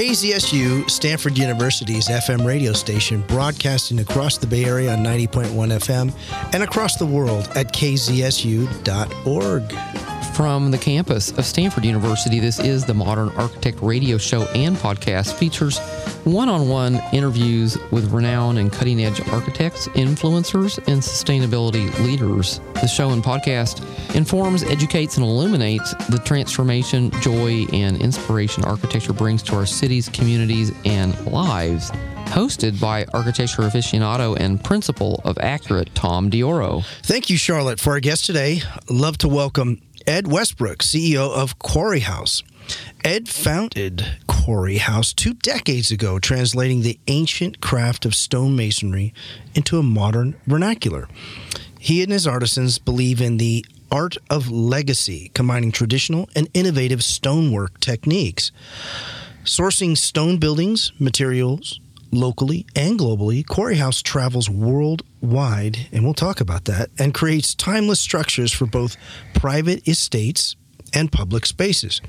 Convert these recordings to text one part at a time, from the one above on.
KZSU, Stanford University's FM radio station, broadcasting across the Bay Area on 90.1 FM and across the world at kzsu.org. From the campus of Stanford University, this is the Modern Architect radio show and podcast features one-on-one interviews with renowned and cutting-edge architects, influencers, and sustainability leaders. The show and podcast informs, educates, and illuminates the transformation, joy, and inspiration architecture brings to our cities, communities, and lives hosted by architecture aficionado and principal of Accurate, Tom Dioro. Thank you, Charlotte, for our guest today. Love to welcome Ed Westbrook, CEO of Quarry House. Ed founded Quarry House two decades ago, translating the ancient craft of stonemasonry into a modern vernacular. He and his artisans believe in the art of legacy, combining traditional and innovative stonework techniques. Sourcing stone buildings, materials, locally and globally, Quarry House travels worldwide, and we'll talk about that, and creates timeless structures for both private estates and public spaces.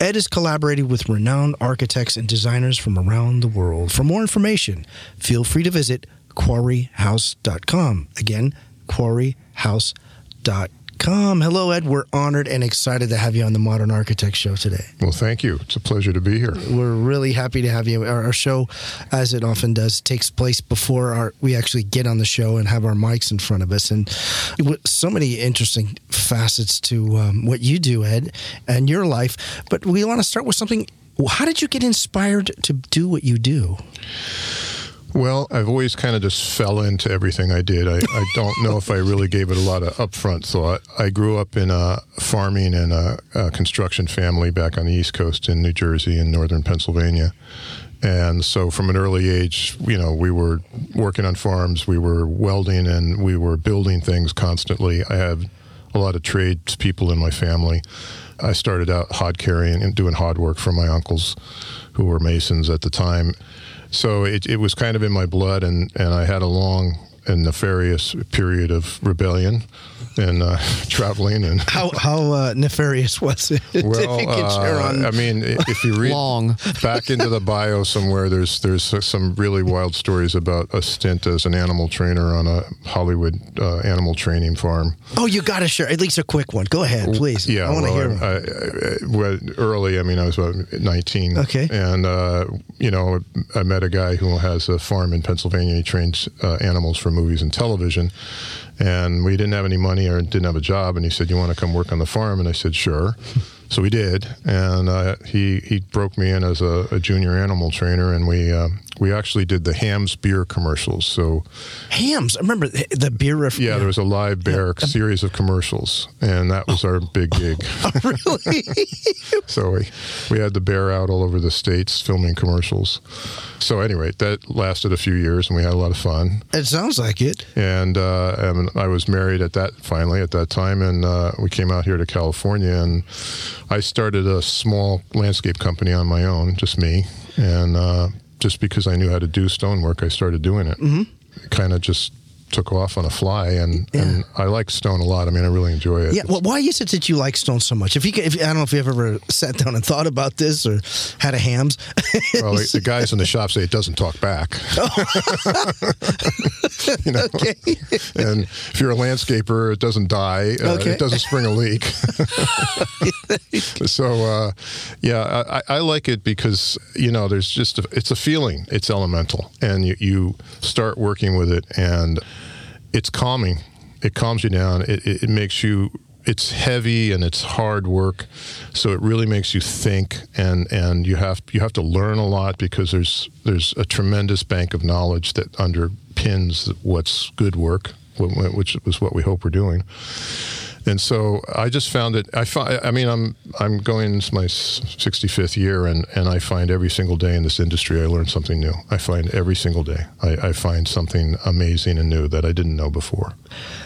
Ed has collaborated with renowned architects and designers from around the world. For more information, feel free to visit quarryhouse.com. Again, quarryhouse.com. Hello, Ed. We're honored and excited to have you on the Modern Architect Show today. Well, thank you. It's a pleasure to be here. We're really happy to have you. Our, our show, as it often does, takes place before our, we actually get on the show and have our mics in front of us. And so many interesting facets to um, what you do, Ed, and your life. But we want to start with something. How did you get inspired to do what you do? Well, I've always kind of just fell into everything I did. I, I don't know if I really gave it a lot of upfront thought. I grew up in a farming and a, a construction family back on the East Coast in New Jersey and northern Pennsylvania. And so from an early age, you know, we were working on farms, we were welding, and we were building things constantly. I have a lot of tradespeople in my family. I started out hod carrying and doing hod work for my uncles who were masons at the time. So it, it was kind of in my blood, and, and I had a long and nefarious period of rebellion and uh, traveling and how how uh, nefarious was it? Well, uh, I mean, if you read Long. back into the bio somewhere, there's there's some really wild stories about a stint as an animal trainer on a Hollywood uh, animal training farm. Oh, you got to share at least a quick one. Go ahead, please. Yeah, I want to well, hear. I. I, I, early. I mean, I was about 19. Okay. And uh, you know, I met a guy who has a farm in Pennsylvania. He trains uh, animals for movies and television. And we didn't have any money or didn't have a job. And he said, "You want to come work on the farm?" And I said, "Sure." So we did, and uh, he he broke me in as a, a junior animal trainer, and we uh, we actually did the Hamm's beer commercials. So Hamm's. I remember the, the beer. Ref- yeah, there was a live bear series of commercials, and that was our big gig. really. so we we had the bear out all over the states filming commercials. So anyway, that lasted a few years, and we had a lot of fun. it sounds like it. And, uh, and I was married at that finally at that time, and uh, we came out here to California, and I started a small landscape company on my own, just me, and uh, just because I knew how to do stonework, I started doing it. Mm-hmm. It kind of just took off on a fly, and, Yeah. and I like stone a lot. I mean, I really enjoy it. Yeah. Well, why is it that you like stone so much? If you, could, if I don't know if you've ever sat down and thought about this or had a hams. Well, the, guys in the shop say it doesn't talk back. you know? okay. And if you're a landscaper, it doesn't die. Uh, Okay. It doesn't spring a leak. so, uh, yeah, I, I like it because you know there's just a, it's a feeling. It's elemental, and you, you start working with it, and it's calming. It calms you down. It, it, it makes you it's heavy and it's hard work, so it really makes you think and and you have you have to learn a lot because there's there's a tremendous bank of knowledge that underpins what's good work, which was what we hope we're doing. And so I just found it. I find, I mean, I'm I'm going into my 65th year, and, and I find every single day in this industry I learn something new. I find every single day I, I find something amazing and new that I didn't know before.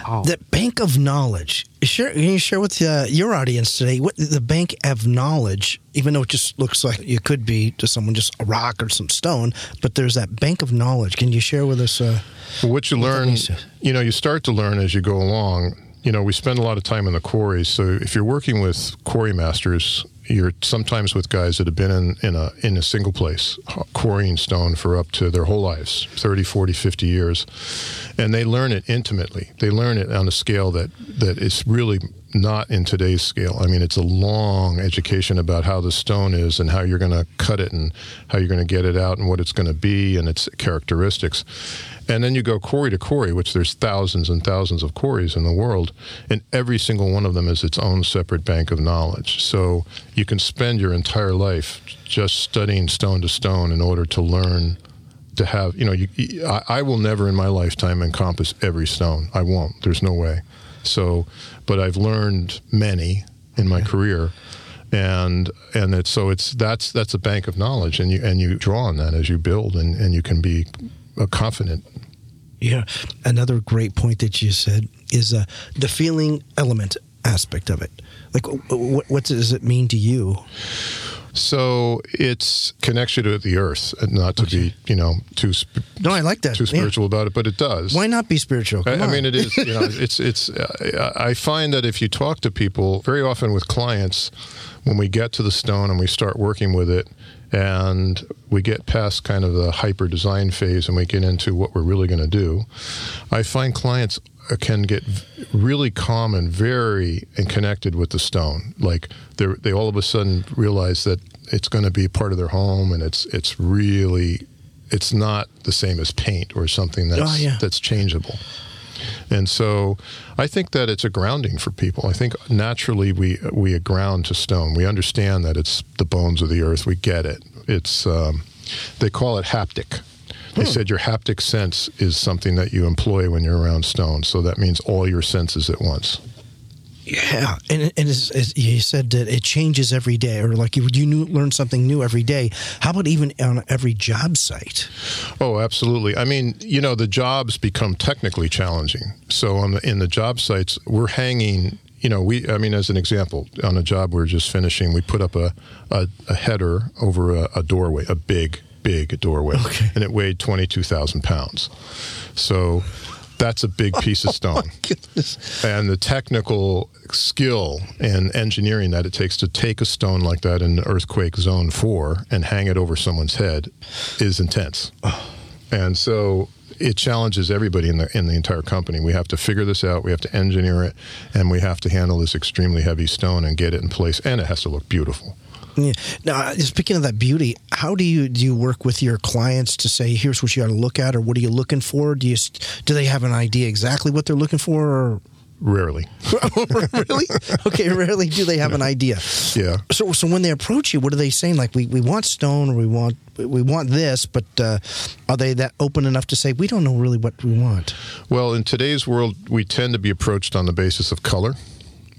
Oh. The bank of knowledge. Share, can you share with uh, your audience today what the bank of knowledge? Even though it just looks like it could be to someone just a rock or some stone, but there's that bank of knowledge. Can you share with us? Uh, well, what you what learn, you know, you start to learn as you go along you know, we spend a lot of time in the quarries. So if you're working with quarry masters, you're sometimes with guys that have been in, in a in a single place quarrying stone for up to their whole lives 30 40 50 years and they learn it intimately they learn it on a scale that that is really not in today's scale i mean it's a long education about how the stone is and how you're going to cut it and how you're going to get it out and what it's going to be and its characteristics and then you go quarry to quarry, which there's thousands and thousands of quarries in the world, and every single one of them is its own separate bank of knowledge. So you can spend your entire life just studying stone to stone in order to learn to have, you know, you, I, I will never in my lifetime encompass every stone. I won't. There's no way. So, but I've learned many in my career and and it's so it's that's that's a bank of knowledge and you and you draw on that as you build and and you can be confident yeah. Another great point that you said is uh, the feeling element aspect of it. Like, what, what does it mean to you? So it's connection to the earth, and not to okay. be, you know, too. Sp- no, I like that. Too spiritual yeah. about it, but it does. Why not be spiritual? I, I, mean, it is. You know, it's it's. Uh, I find that if you talk to people, very often with clients, when we get to the stone and we start working with it, and we get past kind of the hyper design phase and we get into what we're really going to do, I find clients can get really calm and very and connected with the stone. Like they they all of a sudden realize that it's going to be part of their home and it's it's really it's not the same as paint or something that's oh, yeah. that's changeable. And so I think that it's a grounding for people. I think naturally we we ground to stone. We understand that it's the bones of the earth. We get it. It's um, they call it haptic. They hmm. said your haptic sense is something that you employ when you're around stone. So that means all your senses at once. Yeah, and and it's, it's, you said that it changes every day, or like you you learn something new every day. How about even on every job site? Oh, absolutely. I mean, you know, the jobs become technically challenging. So on the in the job sites, we're hanging. You know, we. I mean, as an example, on a job we're just finishing, we put up a a, a header over a, a doorway, a big big doorway, okay. and it weighed twenty two thousand pounds. So that's a big oh piece of oh stone. Oh and the technical skill and engineering that it takes to take a stone like that in earthquake zone four and hang it over someone's head is intense. Oh. And so it challenges everybody in the in the entire company. We have to figure this out. We have to engineer it, and we have to handle this extremely heavy stone and get it in place. And it has to look beautiful. Yeah. Now, uh, speaking of that beauty, how do you do you work with your clients to say, here's what you got to look at, or what are you looking for? Do you do they have an idea exactly what they're looking for, or Rarely. really? Okay, rarely do they have an idea. Yeah. So, so when they approach you, what are they saying? Like, we, we want stone, or we want we want this, but uh, are they that open enough to say we don't know really what we want? Well, in today's world, we tend to be approached on the basis of color.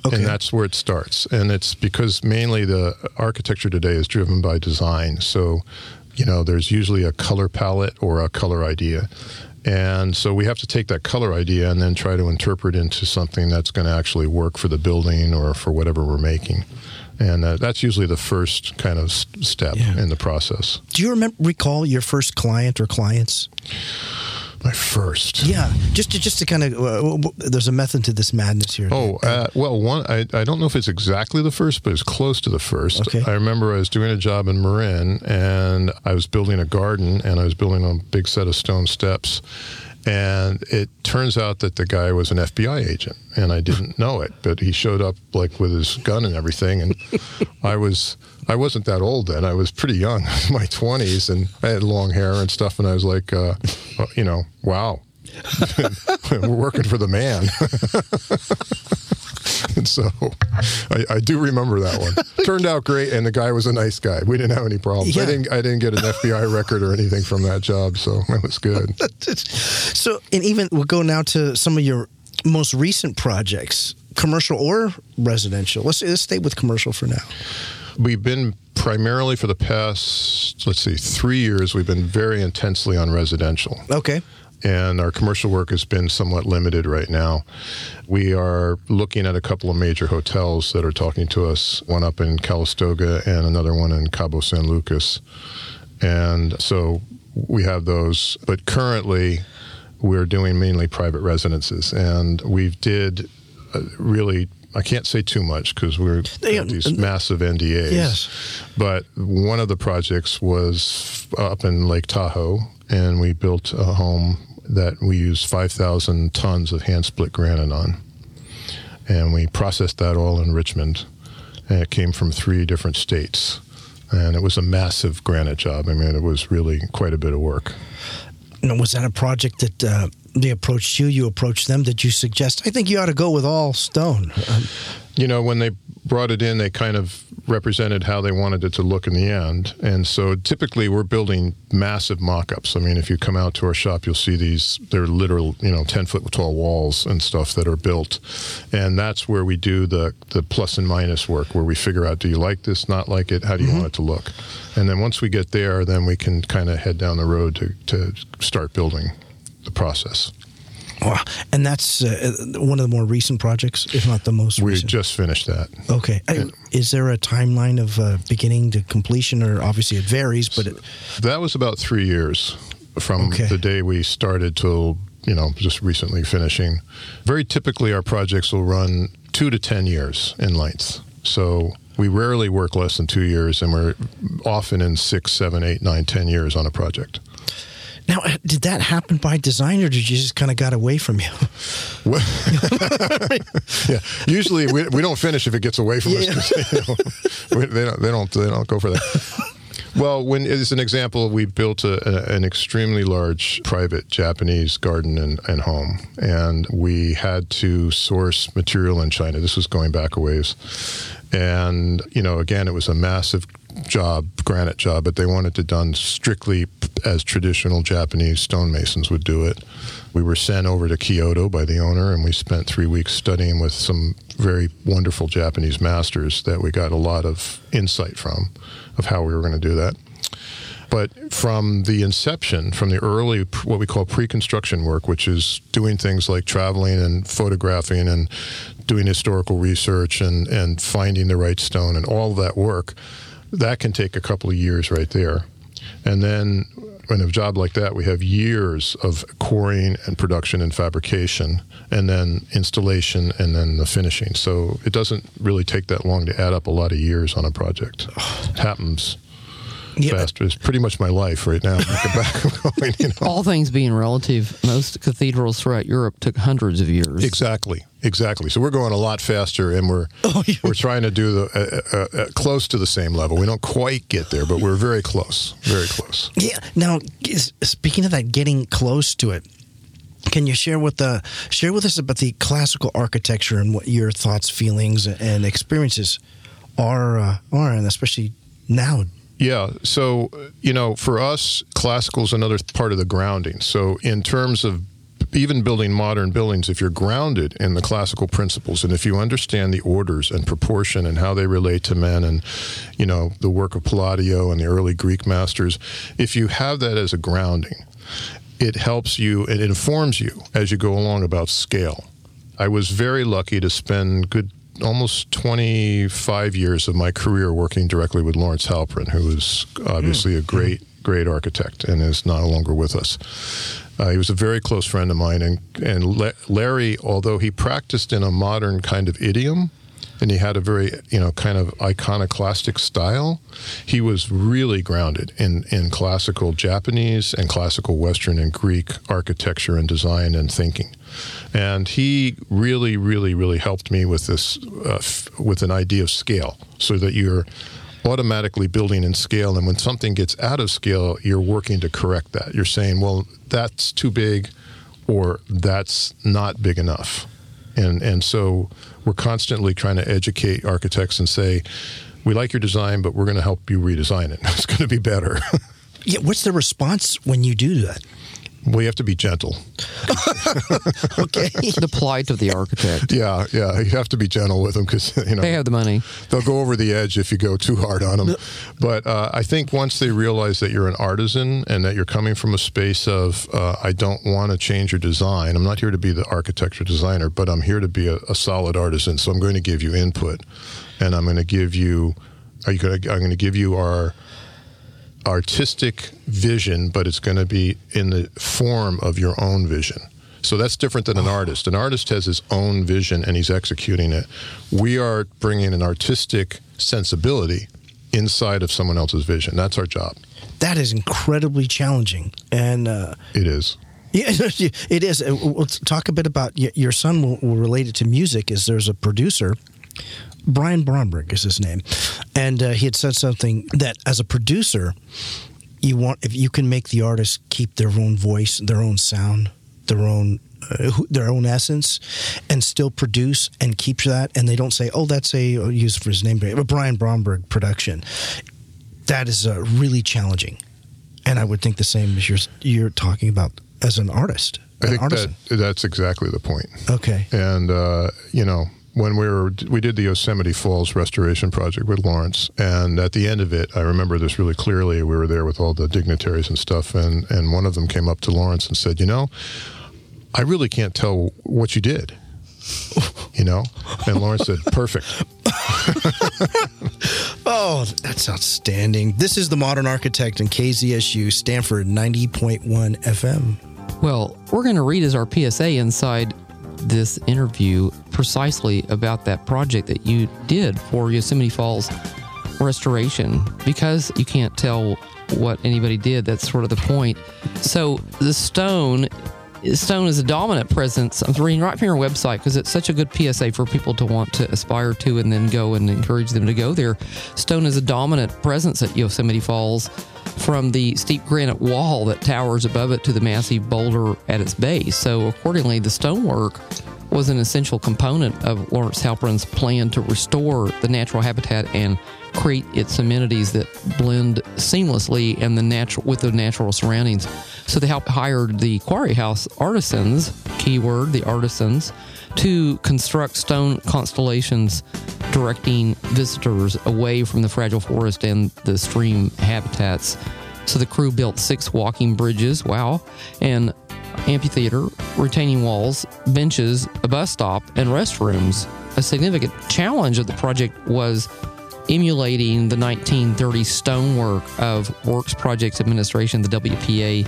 Okay. And that's where it starts. And it's because mainly the architecture today is driven by design. So, you know, there's usually a color palette or a color idea. And so we have to take that color idea and then try to interpret into something that's going to actually work for the building or for whatever we're making. And uh, that's usually the first kind of step yeah. in the process. Do you remember recall your first client or clients? My first. Yeah, just to just to kind of uh, there's a method to this madness here. Oh uh, well, one I, I don't know if it's exactly the first, but it's close to the first. Okay. I remember I was doing a job in Marin, and I was building a garden, and I was building a big set of stone steps, and it turns out that the guy was an FBI agent, and I didn't know it, but he showed up like with his gun and everything, and I was I wasn't that old then. I was pretty young, my twenties, and I had long hair and stuff, and I was like, uh, uh, you know, wow, we're working for the man. and so I, I, do remember that one. Turned out great, and the guy was a nice guy. We didn't have any problems. Yeah. I didn't I didn't get an FBI record or anything from that job, so it was good. so, and even we'll go now to some of your most recent projects, commercial or residential. Let's, let's stay with commercial for now. We've been primarily for the past, let's see, three years, we've been very intensely on residential. Okay and our commercial work has been somewhat limited right now. We are looking at a couple of major hotels that are talking to us, one up in Calistoga and another one in Cabo San Lucas. And so we have those, but currently we're doing mainly private residences and we've did uh, really I can't say too much because we're got these massive NDAs. Yes. But one of the projects was up in Lake Tahoe, and we built a home that we used 5,000 tons of hand split granite on. And we processed that all in Richmond. And it came from three different states. And it was a massive granite job. I mean, it was really quite a bit of work. And was that a project that uh, they approached you? You approached them? Did you suggest, I think you ought to go with all stone? You know, when they brought it in, they kind of represented how they wanted it to look in the end. And so typically we're building massive mock ups. I mean, if you come out to our shop, you'll see these, they're literal, you know, 10 foot tall walls and stuff that are built. And that's where we do the, the plus and minus work, where we figure out do you like this, not like it, how do you mm-hmm. want it to look? And then once we get there, then we can kind of head down the road to, to start building the process. Wow. And that's uh, one of the more recent projects, if not the most recent we recent. just finished that. Okay. Is there a timeline of uh, beginning to completion, or obviously it varies, but it... That was about three years from okay. the day we started till, you know, just recently finishing. Very typically, our projects will run two to 10 years in length. So we rarely work less than two years, and we're often in six, seven, eight, nine, ten years on a project. Now, uh, did that happen by design, or did you just kind of got away from you? yeah, usually we, we don't finish if it gets away from yeah. us. You know, they don't they don't they don't go for that. Well, when as an example, we built a, a, an extremely large private Japanese garden and, and, home, and we had to source material in China. This was going back a ways, and you know, again, it was a massive job, granite job, but they wanted it done strictly as traditional Japanese stonemasons would do it. We were sent over to Kyoto by the owner, and we spent three weeks studying with some very wonderful Japanese masters that we got a lot of insight from of how we were going to do that. But from the inception, from the early, what we call pre construction work, which is doing things like traveling and photographing and doing historical research and, and finding the right stone and all that work, that can take a couple of years right there. And then in a job like that, we have years of quarrying and production and fabrication, and then installation, and then the finishing. So it doesn't really take that long to add up a lot of years on a project. It happens yeah. faster. It's pretty much my life right now. going, you know. All things being relative, most cathedrals throughout Europe took hundreds of years. Exactly, exactly. So we're going a lot faster, and we're oh, we're trying to do the uh, uh, uh, close to the same level. We don't quite get there, but we're very close, very close. Yeah. Now, speaking of that, getting close to it. Can you share with the share with us about the classical architecture and what your thoughts, feelings, and experiences are uh, are, and especially now yeah. So, you know, for us, classical is another part of the grounding. So, in terms of even building modern buildings, if you're grounded in the classical principles and if you understand the orders and proportion and how they relate to men and, you know, the work of Palladio and the early Greek masters, if you have that as a grounding, it helps you, it informs you as you go along about scale. I was very lucky to spend good almost 25 years of my career working directly with Lawrence Halprin, who is obviously mm. a great, great architect and is no longer with us. Uh, he was a very close friend of mine, and, and Larry, although he practiced in a modern kind of idiom, and he had a very you know kind of iconoclastic style. He was really grounded in in classical Japanese and classical Western and Greek architecture and design and thinking. And he really, really, really helped me with this, uh, f- with an idea of scale, so that you're automatically building in scale. And when something gets out of scale, you're working to correct that. You're saying, well, that's too big or that's not big enough. And, and so we're constantly trying to educate architects and say, we like your design, but we're going to help you redesign it. It's going to be better. Yeah, what's the response when you do that? We have to be gentle. Okay. the plight of the architect. Yeah, yeah. You have to be gentle with them because you know They have the money. they'll go over the edge if you go too hard on them. But uh, I think once they realize that you're an artisan and that you're coming from a space of uh, I don't want to change your design. I'm not here to be the architecture designer, but I'm here to be a, a solid artisan. So I'm going to give you input, and I'm going to give you. Are you going to? I'm going to give you our artistic vision, but it's going to be in the form of your own vision. So that's different than an artist. An artist has his own vision and he's executing it. We are bringing an artistic sensibility inside of someone else's vision. That's our job. that is incredibly challenging. And uh, It is. yeah, it is. Uh, We'll talk a bit about your son will, will relate it to music. Is there's a producer, Brian Bromberg is his name, and uh, he had said something that as a producer, you want if you can make the artist keep their own voice, their own sound, their own. Uh, their own essence, and still produce and keep that, and they don't say, "Oh, that's a I'll use for his name, a Brian Bromberg production." That is uh, really challenging, and I would think the same as you're you're talking about as an artist, I an think artisan. that that's exactly the point. okay, And uh, you know, when we were we did the Yosemite Falls restoration project with Lawrence, and at the end of it, I remember this really clearly. We were there with all the dignitaries and stuff, and and one of them came up to Lawrence and said, "You know, I really can't tell what you did." You know, and Lawrence said, "Perfect." Oh, that's outstanding. This is the Modern Architect and KZSU Stanford 90.1 FM. Well, we're going to read as our PSA inside this interview precisely about that project that you did for Yosemite Falls restoration because you can't tell what anybody did. That's sort of the point. So the stone. Stone is a dominant presence. I'm reading right from your website because it's such a good PSA for people to want to aspire to and then go and encourage them to go there. Stone is a dominant presence at Yosemite Falls from the steep granite wall that towers above it to the massive boulder at its base. So, accordingly, the stonework was an essential component of Lawrence Halprin's plan to restore the natural habitat and create its amenities that blend seamlessly and the natural with the natural surroundings. So they helped hired the quarry house artisans, keyword the artisans, to construct stone constellations directing visitors away from the fragile forest and the stream habitats. So the crew built six walking bridges, wow, and amphitheater, retaining walls, benches, a bus stop, and restrooms. A significant challenge of the project was emulating the 1930s stonework of Works Projects Administration, the WPA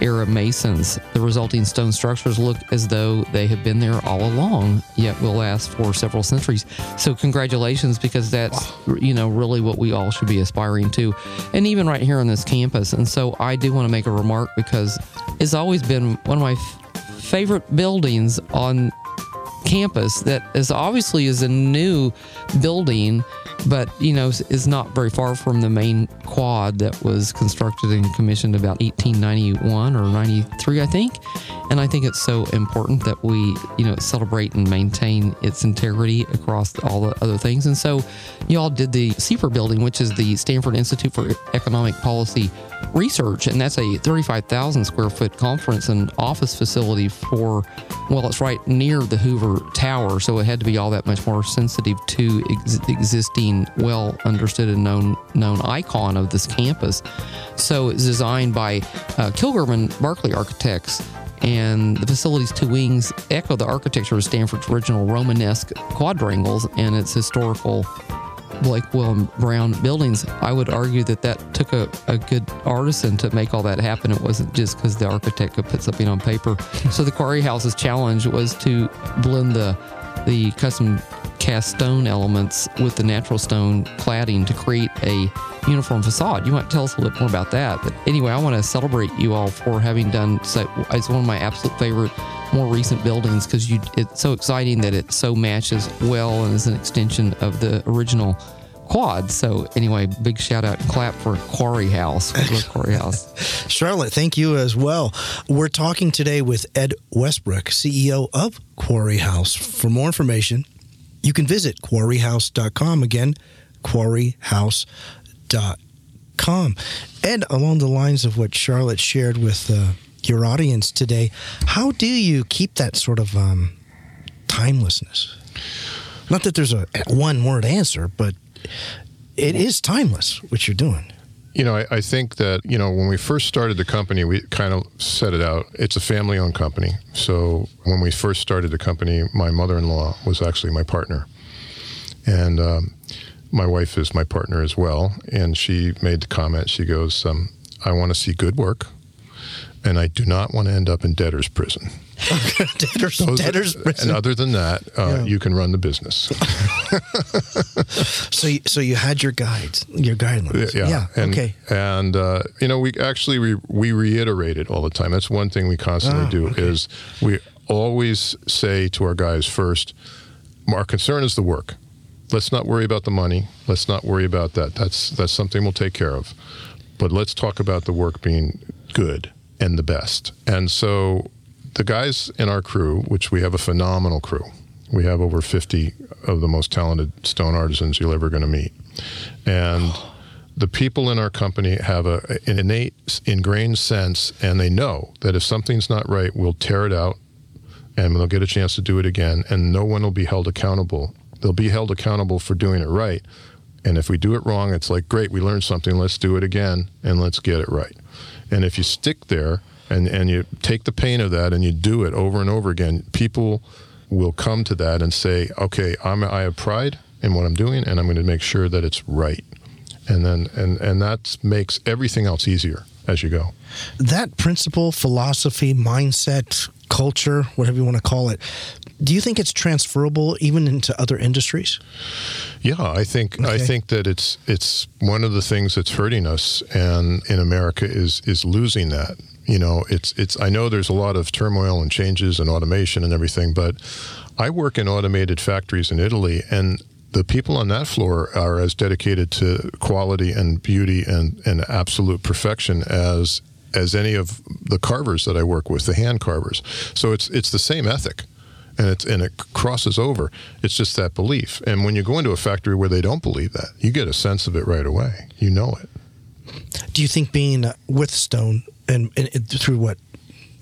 era masons. The resulting stone structures look as though they have been there all along, yet will last for several centuries. So congratulations, because that's you know really what we all should be aspiring to, and even right here on this campus. And so I do want to make a remark because it's always been one of my f- favorite buildings on campus that is obviously is a new building but you know is- not very far from the main quad that was constructed and commissioned about 1891 or 93 i think. And i think it's so important that we you know celebrate and maintain its integrity across all the other things. And so y'all did the SIEPR building which is the stanford institute for economic policy research and that's a 35000 square foot conference and office facility for well it's right near the hoover tower so it had to be all that much more sensitive to ex- existing well understood and known known icon of this campus. So it's designed by uh, kilgurman barclay architects and the facility's two wings echo the architecture of stanford's original romanesque quadrangles and its historical Blake Will Brown buildings, I would argue that that took a, a good artisan to make all that happen. It wasn't just because the architect could put something on paper. so the Quarry House's challenge was to blend the the custom cast stone elements with the natural stone cladding to create a uniform facade. You might tell us a little bit more about that. But anyway, I want to celebrate you all for having done so. It's one of my absolute favorite more recent buildings because you it's so exciting that it so matches well and is an extension of the original quad. So anyway, big shout out, clap for Quarry House. Quarry House. Charlotte, thank you as well. We're talking today with Ed Westbrook, CEO of Quarry House. For more information, you can visit quarryhouse.com. Again, quarryhouse.com. And along the lines of what Charlotte shared with uh, your audience today, how do you keep that sort of um, timelessness? Not that there's a one word answer, but it is timeless what you're doing. You know, I, I, think that, you know, when we first started the company, we kind of set it out. It's a family owned company. So when we first started the company, my mother in law was actually my partner. And um, my wife is my partner as well. And she made the comment, she goes, um, I want to see good work and I do not want to end up in debtor's prison. debtor's, debtor's prison. And other than that, uh, yeah. you can run the business. so, you, so you had your guides, your guidelines. Yeah. yeah. And, okay. And uh, you know, we actually re- we reiterate it all the time. That's one thing we constantly oh, do okay. is we always say to our guys first, our concern is the work. Let's not worry about the money. Let's not worry about that. That's that's something we'll take care of. But let's talk about the work being good and the best. And so the guys in our crew, which we have a phenomenal crew, we have over 50 of the most talented stone artisans you're ever going to meet. And the people in our company have a, an innate, ingrained sense, and they know that if something's not right, we'll tear it out and they'll get a chance to do it again, and no one will be held accountable. They'll be held accountable for doing it right. And if we do it wrong, it's like, great, we learned something, let's do it again, and let's get it right. And if you stick there and, and you take the pain of that and you do it over and over again, people will come to that and say, okay, I'm, I have pride in what I'm doing and I'm going to make sure that it's right. And then, and, and that makes everything else easier as you go. That principle, philosophy, mindset, culture, whatever you want to call it, do you think it's transferable even into other industries? Yeah, I think okay. I think that it's it's one of the things that's hurting us, and in America is is losing that. You know, it's it's. I know there's a lot of turmoil and changes and automation and everything, but I work in automated factories in Italy, and the people on that floor are as dedicated to quality and beauty and, and absolute perfection as as any of the carvers that I work with, the hand carvers. So it's it's the same ethic and it's and it crosses over. It's just that belief. And when you go into a factory where they don't believe that, you get a sense of it right away. You know it. Do you think being with Stone and, and, and through what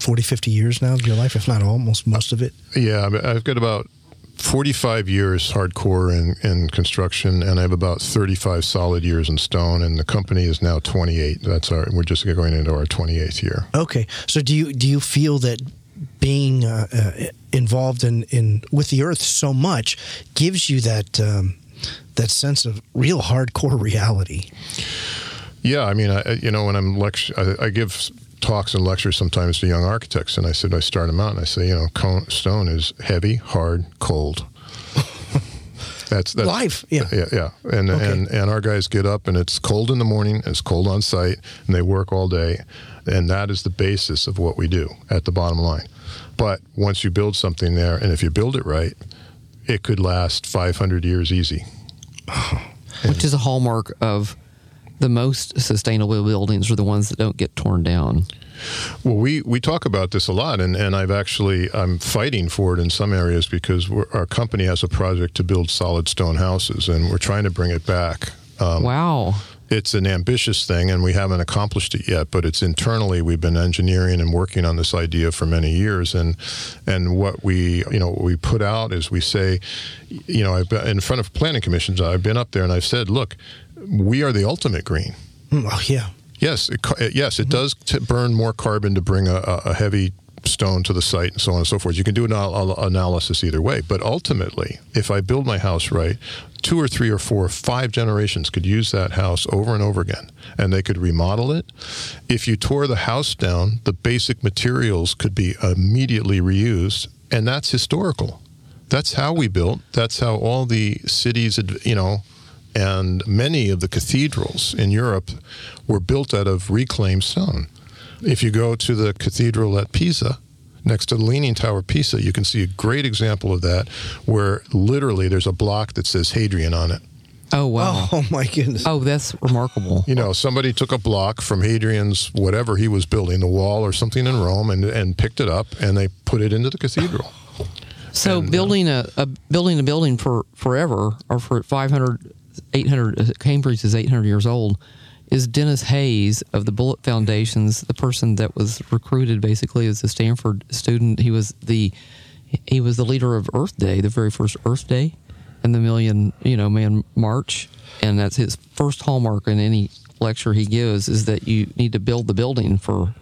40, 50 years now of your life, if not almost most of it? Yeah, I've got about 45 years hardcore in, in construction, and I have about 35 solid years in stone, and the company is now 28. That's our. We're just going into our 28th year. Okay, so do you do you feel that being uh, uh, involved in, in with the earth so much gives you that um, that sense of real hardcore reality. Yeah, I mean, I, you know, when I'm lecture, I, I, give talks and lectures sometimes to young architects, and I said I start them out and I say, you know, stone is heavy, hard, cold. That's, that's life. Yeah, yeah, yeah. And okay. and and our guys get up, and it's cold in the morning. It's cold on site, and they work all day, and that is the basis of what we do at the bottom line. But once you build something there, and if you build it right, it could last 500 years easy. Which is a hallmark of the most sustainable buildings are the ones that don't get torn down. Well, we, we talk about this a lot, and, and I've actually I'm fighting for it in some areas because our company has a project to build solid stone houses, and we're trying to bring it back. Um, wow! it's an ambitious thing and we haven't accomplished it yet but it's internally we've been engineering and working on this idea for many years and and what we you know what we put out is we say you know I've been in front of planning commissions I've been up there and I've said look we are the ultimate green mm, oh yeah yes it, yes it mm-hmm. does t- burn more carbon to bring a, a heavy stone to the site and so on and so forth. You can do an analysis either way. But ultimately, if I build my house right, two or three or four or five generations could use that house over and over again and they could remodel it. If you tore the house down, the basic materials could be immediately reused. And that's historical. That's how we built. That's how all the cities, you know, and many of the cathedrals in Europe were built out of reclaimed stone. If you go to the cathedral at Pisa, next to the Leaning Tower Pisa, you can see a great example of that, where literally there's a block that says Hadrian on it. Oh wow. Oh my goodness. Oh, that's remarkable. You know, somebody took a block from Hadrian's whatever he was building, the wall or something in Rome, and and picked it up and they put it into the cathedral. So And, uh, building a, a building a building for forever or for 500 800 uh, Cambridge is 800 years old is Denis Hayes of the Bullitt Foundations the person that was recruited basically as a Stanford student. He was the he was the leader of Earth Day the very first Earth Day and the million you know man march. And that's his first hallmark in any lecture he gives is that you need to build the building for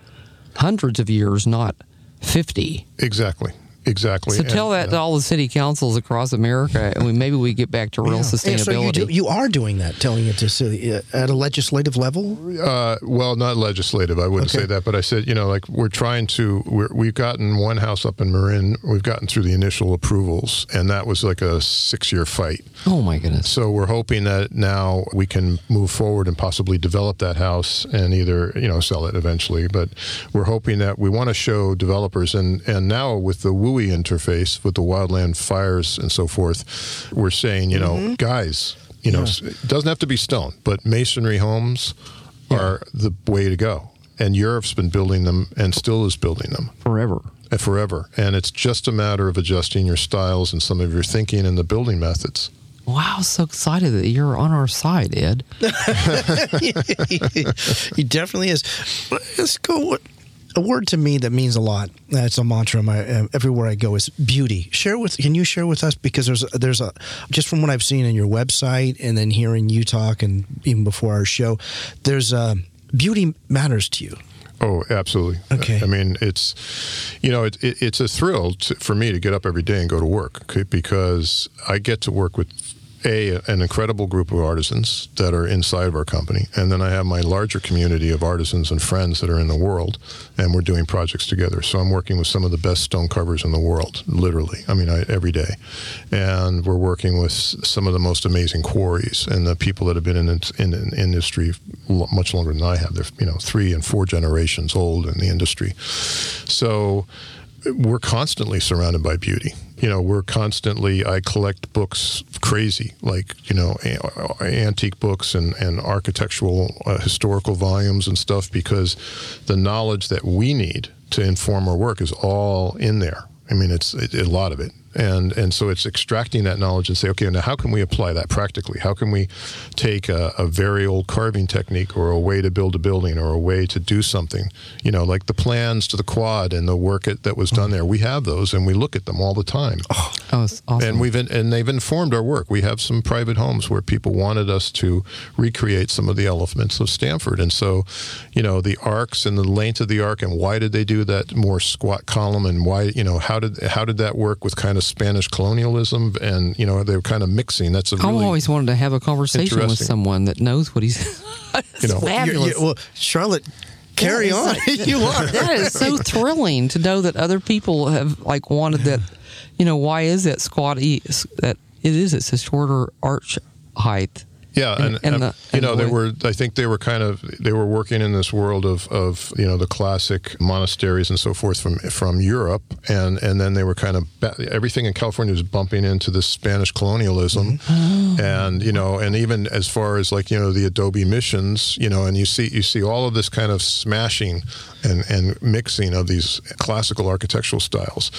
hundreds of years not 50 Exactly. Exactly. so tell And, that to all the city councils across America, and we, maybe we get back to real Yeah. Yeah, sustainability. so you, do, you are doing that, telling it to city uh, at a legislative level. Uh, well, not legislative. I wouldn't Okay. say that, but I said, you know, like we're trying to. We're, we've gotten one house up in Marin. We've gotten through the initial approvals, and that was like a six-year fight. oh my goodness! So we're hoping that now we can move forward and possibly develop that house and either you know sell it eventually. But we're hoping that we want to show developers and and now with the WUI interface with the wildland fires and so forth, we're saying you know guys, you know it doesn't have to be stone, but masonry homes are the way to go. And Europe's been building them and still is building them Forever. uh, forever. And it's just a matter of adjusting your styles and some of your thinking and the building methods. Wow, so excited that you're on our side, Ed. he definitely is. Let's go. A word to me that means a lot. Uh, It's a mantra. My uh, everywhere I go is beauty. Share with. Can you share with us because there's there's a just from what I've seen in your website and then hearing you talk and even before our show, there's uh, beauty matters to you. Oh, absolutely. Okay. I mean, it's you know, it, it, it's a thrill to, for me to get up every day and go to work okay, because I get to work with a an incredible group of artisans that are inside of our company, and then I have my larger community of artisans and friends that are in the world, and we're doing projects together. So I'm working with some of the best stone carvers in the world, literally. I mean, I, every day, and we're working with some of the most amazing quarries and the people that have been in it- in an industry much longer than I have. They're you know three and four generations old in the industry, so we're constantly surrounded by beauty. You know, we're constantly. I collect books crazy, like you know, antique books and and architectural, uh, historical volumes and stuff, because the knowledge that we need to inform our work is all in there. I mean, it's it, a lot of it, and and so it's extracting that knowledge and say, okay, now how can we apply that practically? How can we take a, a very old carving technique or a way to build a building or a way to do something? You know, like the plans to the quad and the work it, that was done there. We have those, and we look at them all the time. Oh, awesome. And we've and they've informed our work. We have some private homes where people wanted us to recreate some of the elements of Stanford, and so, you know, the arcs and the length of the arc, and why did they do that more squat column, and why, you know, how did how did that work with kind of Spanish colonialism, and you know, they were kind of mixing. That's a I've always wanted to have a conversation with someone that knows what he's. You know. It's You're- fabulous. you're- well, Charlotte, carry Yeah, on. like- you are. that is so thrilling to know that other people have like wanted that. You know, why is that squatty? That it is. It's a shorter arch height. Yeah, And- and, and the- you know the they were. I think they were kind of they were working in this world of, of you know the classic monasteries and so forth from from Europe, and and then they were kind of everything in California was bumping into this Spanish colonialism, Mm-hmm. and you know, and even as far as like you know the Adobe missions, you know, and you see you see all of this kind of smashing and and mixing of these classical architectural styles,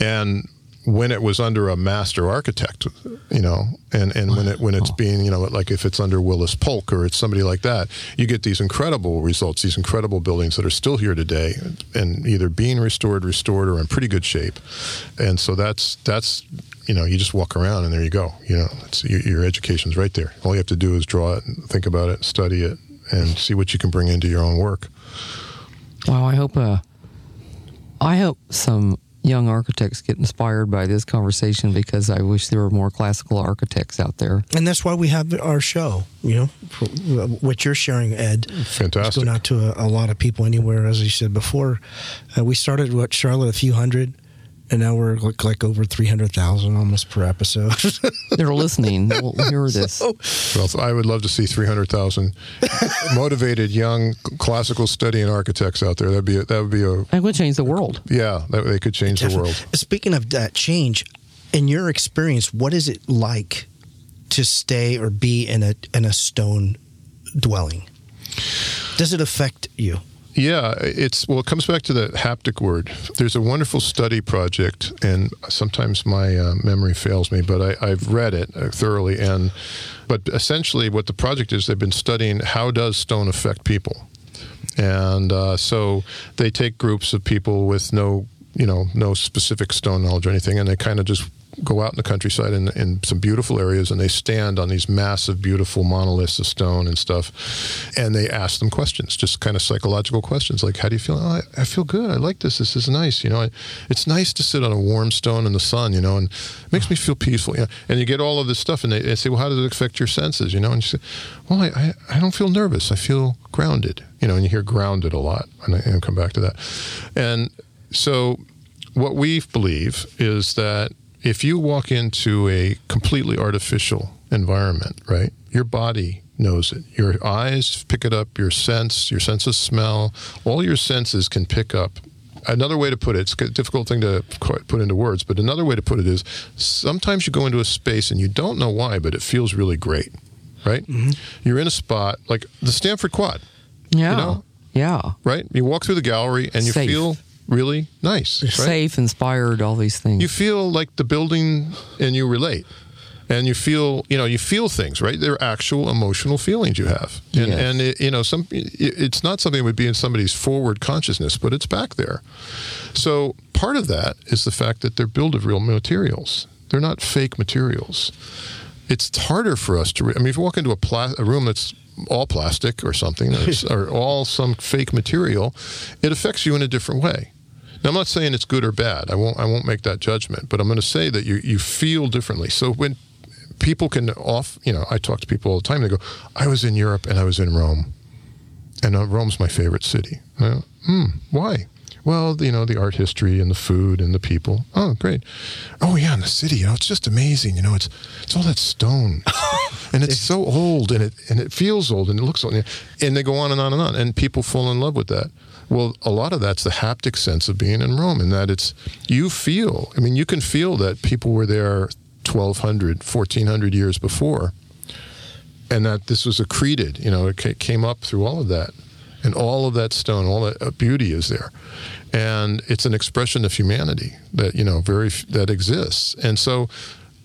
and when it was under a master architect, you know, and, and when it when it's being, you know, like if it's under Willis Polk or it's somebody like that, you get these incredible results, these incredible buildings that are still here today, and either being restored, restored, or in pretty good shape. And so that's that's you know, you just walk around and there you go. You know, it's, your, your education's right there. All you have to do is draw it, and think about it, study it, and see what you can bring into your own work. Well, I hope. Uh, I hope some young architects get inspired by this conversation because I wish there were more classical architects out there. And that's why we have our show. You know, for, uh, what you're sharing, Ed. It's Fantastic. going out to a, a lot of people anywhere. As you said before, uh, we started what Charlotte a few hundred, and now we're like, like over three hundred thousand almost per episode. They're listening. They'll hear this. Well, I would love to see 300,000 motivated young classical studying architects out there. That'd be a, that would be a a I would change the world. yeah. That, they could change the world. Speaking of that change, in your experience, what is it like to stay or be in a in a stone dwelling? Does it affect you? Yeah, it's well. It comes back to the haptic word. There's a wonderful study project, and sometimes my uh, memory fails me, but I, have read it uh, thoroughly. And but essentially, what the project is, they've been studying how does stone affect people, and uh, so they take groups of people with no, you know, no specific stone knowledge or anything, and they kind of just go out in the countryside in, in some beautiful areas and they stand on these massive, beautiful monoliths of stone and stuff. And they ask them questions, just kind of psychological questions like, How do you feel? Oh, I, I, feel good. I like this. This is nice. You know, it's nice to sit on a warm stone in the sun, you know, and it makes me feel peaceful. You know? And you get all of this stuff and they, they, say, Well, how does it affect your senses? You know, and you say, Well, I, I, I don't feel nervous. I feel grounded. You know, and you hear grounded a lot. And I, I'll come back to that. And so what we believe is that if you walk into a completely artificial environment, right, your body knows it. Your eyes pick it up, your sense, your sense of smell, all your senses can pick up. Another way to put it, it's a difficult thing to put into words, but another way to put it is sometimes you go into a space and you don't know why, but it feels really great, right? Mm-hmm. You're in a spot like the Stanford Quad. Yeah. You know? Yeah. Right? You walk through the gallery and you Safe. feel really nice. Right? Safe, inspired, all these things. You feel like the building and you relate. And you feel, you know, you feel things, right? They're actual emotional feelings you have, and, yes. and it, you know, some it's not something that would be in somebody's forward consciousness, but it's back there. So part of that is the fact that they're built of real materials. They're not fake materials. It's harder for us to. Re- I mean, if you walk into a, pla- a room that's all plastic or something, or, or all some fake material, it affects you in a different way. Now, I'm not saying it's good or bad. I won't. I won't make that judgment. But I'm going to say that you you feel differently. So when people can off, you know, I talk to people all the time. They go, "I was in Europe and I was in Rome, and uh, Rome's my favorite city." Go, hmm, why? Well, you know, the art history and the food and the people. Oh, great. Oh, yeah, and the city. You know, it's just amazing. You know, it's it's all that stone, and it's so old, and it and it feels old, and it looks old, and they go on and on and on, and people fall in love with that. Well, a lot of that's the haptic sense of being in Rome, and that it's you feel. I mean, you can feel that people were there 1,200, 1,400 years before, and that this was accreted. You know, it came up through all of that and all of that stone, all that uh, beauty is there, and it's an expression of humanity that you know very that exists, and so.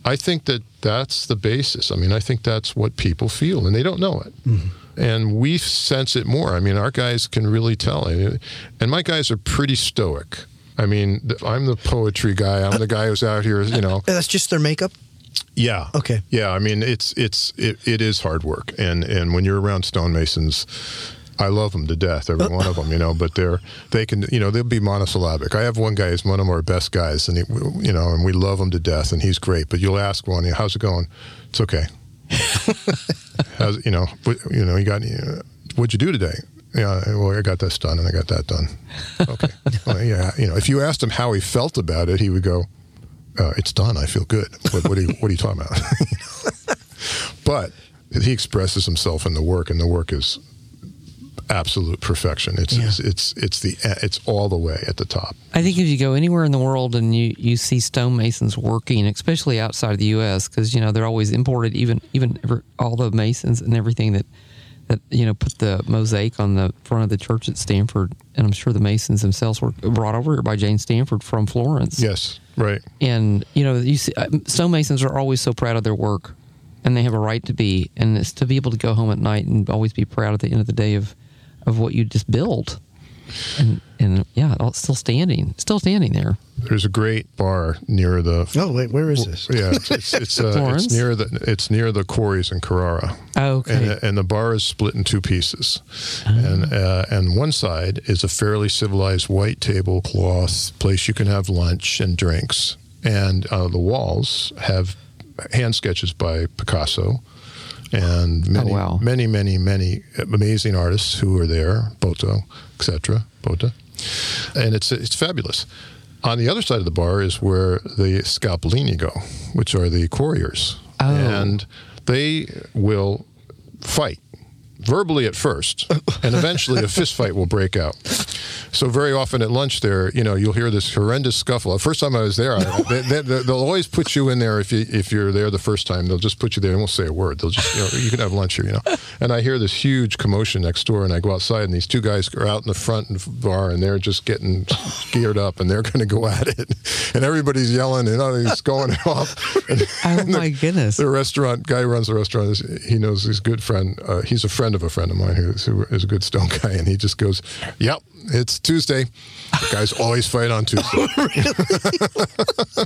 I think that that's the basis. I mean, I think that's what people feel, and they don't know it. Mm-hmm and we sense it more. I mean, our guys can really tell, and my guys are pretty stoic. I mean, I'm the poetry guy. I'm the guy who's out here, you know. That's just their makeup. Yeah. Okay. Yeah. I mean, it's it's it, it is hard work, and and when you're around stonemasons, I love them to death, every one of them, you know. But they're they can, you know, they'll be monosyllabic. I have one guy; he's one of our best guys, and he, you know, and we love him to death, and he's great. But you'll ask one, how's it going? It's okay. how's you know, what, you know, you got, uh, what'd you do today? Yeah, well, I got this done and I got that done. Okay, well, yeah, you know, if you asked him how he felt about it, he would go, uh, "It's done. I feel good." What, what, are you, what are you talking about? but he expresses himself in the work, and the work is absolute perfection. It's, yeah. it's, it's it's the it's all the way at the top. I think if you go anywhere in the world and you, you see stonemasons working, especially outside of the U.S., because you know they're always imported, even even all the masons and everything that that you know put the mosaic on the front of the church at Stanford, and I'm sure the masons themselves were brought over here by Jane Stanford from Florence. Yes, right. And you know, you see, uh, stonemasons are always so proud of their work, and they have a right to be, and it's to be able to go home at night and always be proud at the end of the day of of what you just built. And, and yeah, it's still standing, still standing there. There's a great bar near the. Oh wait, where is this? Yeah, it's it's, it's, uh, it's near the it's near the quarries in Carrara. Oh, okay. And, and, the bar is split in two pieces, oh. and uh, and one side is a fairly civilized white tablecloth place you can have lunch and drinks, and uh, the walls have hand sketches by Picasso and oh, many, oh, wow. many, many, many amazing artists who are there, Boto, etc., Bota, and it's it's fabulous. On the other side of the bar is where the scalpellini go, which are the quarriers, oh. and they will fight verbally at first, and eventually a fist fight will break out. So very often at lunch there, you know, you'll hear this horrendous scuffle. The first time I was there, I, they, they, they'll always put you in there if you if you're there the first time. They'll just put you there and won't say a word. They'll just you, know, you can have lunch here, you know. And I hear this huge commotion next door, and I go outside, and these two guys are out in the front bar, and they're just getting geared up, and they're going to go at it, and everybody's yelling, and it's going off. And, Oh and the- my goodness. the restaurant guy runs the restaurant. He knows his good friend. Uh, he's a friend of a friend of mine who's, who is a good stone guy, and he just goes, "Yep, it's Tuesday. Guys always fight on Tuesday." Oh,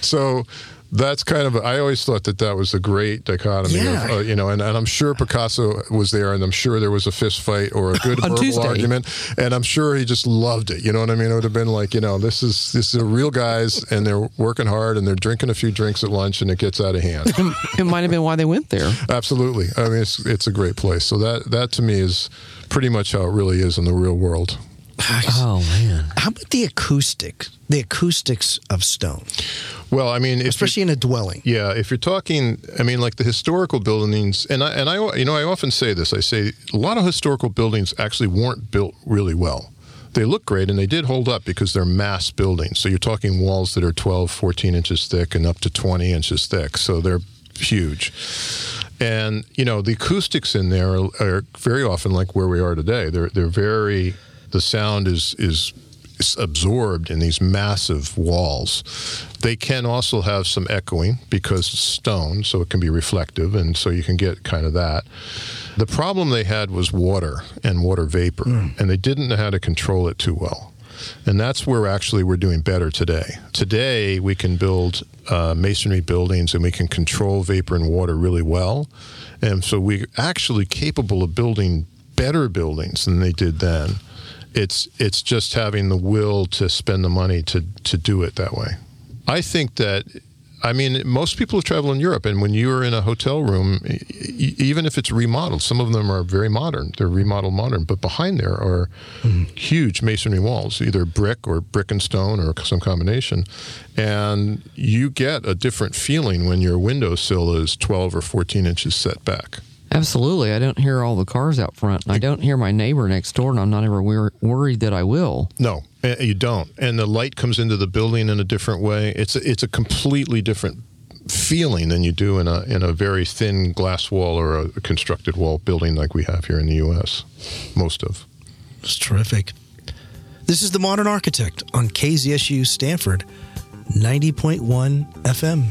so. That's kind of. I always thought that that was a great dichotomy, Yeah. of, uh, you know. And, and I'm sure Picasso was there, and I'm sure there was a fist fight or a good verbal Tuesday. argument, and I'm sure he just loved it. You know what I mean? It would have been like, you know, this is this is real guys, and they're working hard, and they're drinking a few drinks at lunch, and it gets out of hand. it might have been why they went there. Absolutely. I mean, it's it's a great place. So that that to me is pretty much how it really is in the real world. Oh man. How about the acoustics? The acoustics of stone, Well, I mean, especially in a dwelling. yeah, if you're talking, I mean, like the historical buildings, and I and I, you know, I often say this. I say a lot of historical buildings actually weren't built really well. They look great and they did hold up because they're mass buildings. So you're talking walls that are 12, 14 inches thick and up to 20 inches thick. So they're huge. And you know the acoustics in there are, are very often like where we are today. They're they're very the sound is is absorbed in these massive walls. They can also have some echoing because it's stone, so it can be reflective, and so you can get kind of that. The problem they had was water and water vapor, and they didn't know how to control it too well. And that's where actually we're doing better today. Today, we can build uh, masonry buildings and we can control vapor and water really well. And so we're actually capable of building better buildings than they did then. It's, it's just having the will to spend the money to, to do it that way. I think that I mean, most people have traveled in Europe, and when you're in a hotel room, e- even if it's remodeled, some of them are very modern. They're remodeled modern, but behind there are mm-hmm. huge masonry walls, either brick or brick and stone or some combination. And you get a different feeling when your windowsill is 12 or 14 inches set back. Absolutely. I don't hear all the cars out front. I don't hear my neighbor next door, and I'm not ever wor- worried that I will. No, eh, you don't. And the light comes into the building in a different way. It's a, it's a completely different feeling than you do in a in a very thin glass wall or a constructed wall building like we have here in the U.S. Most of. It's terrific. This is the Modern Architect on KZSU Stanford, ninety point one FM.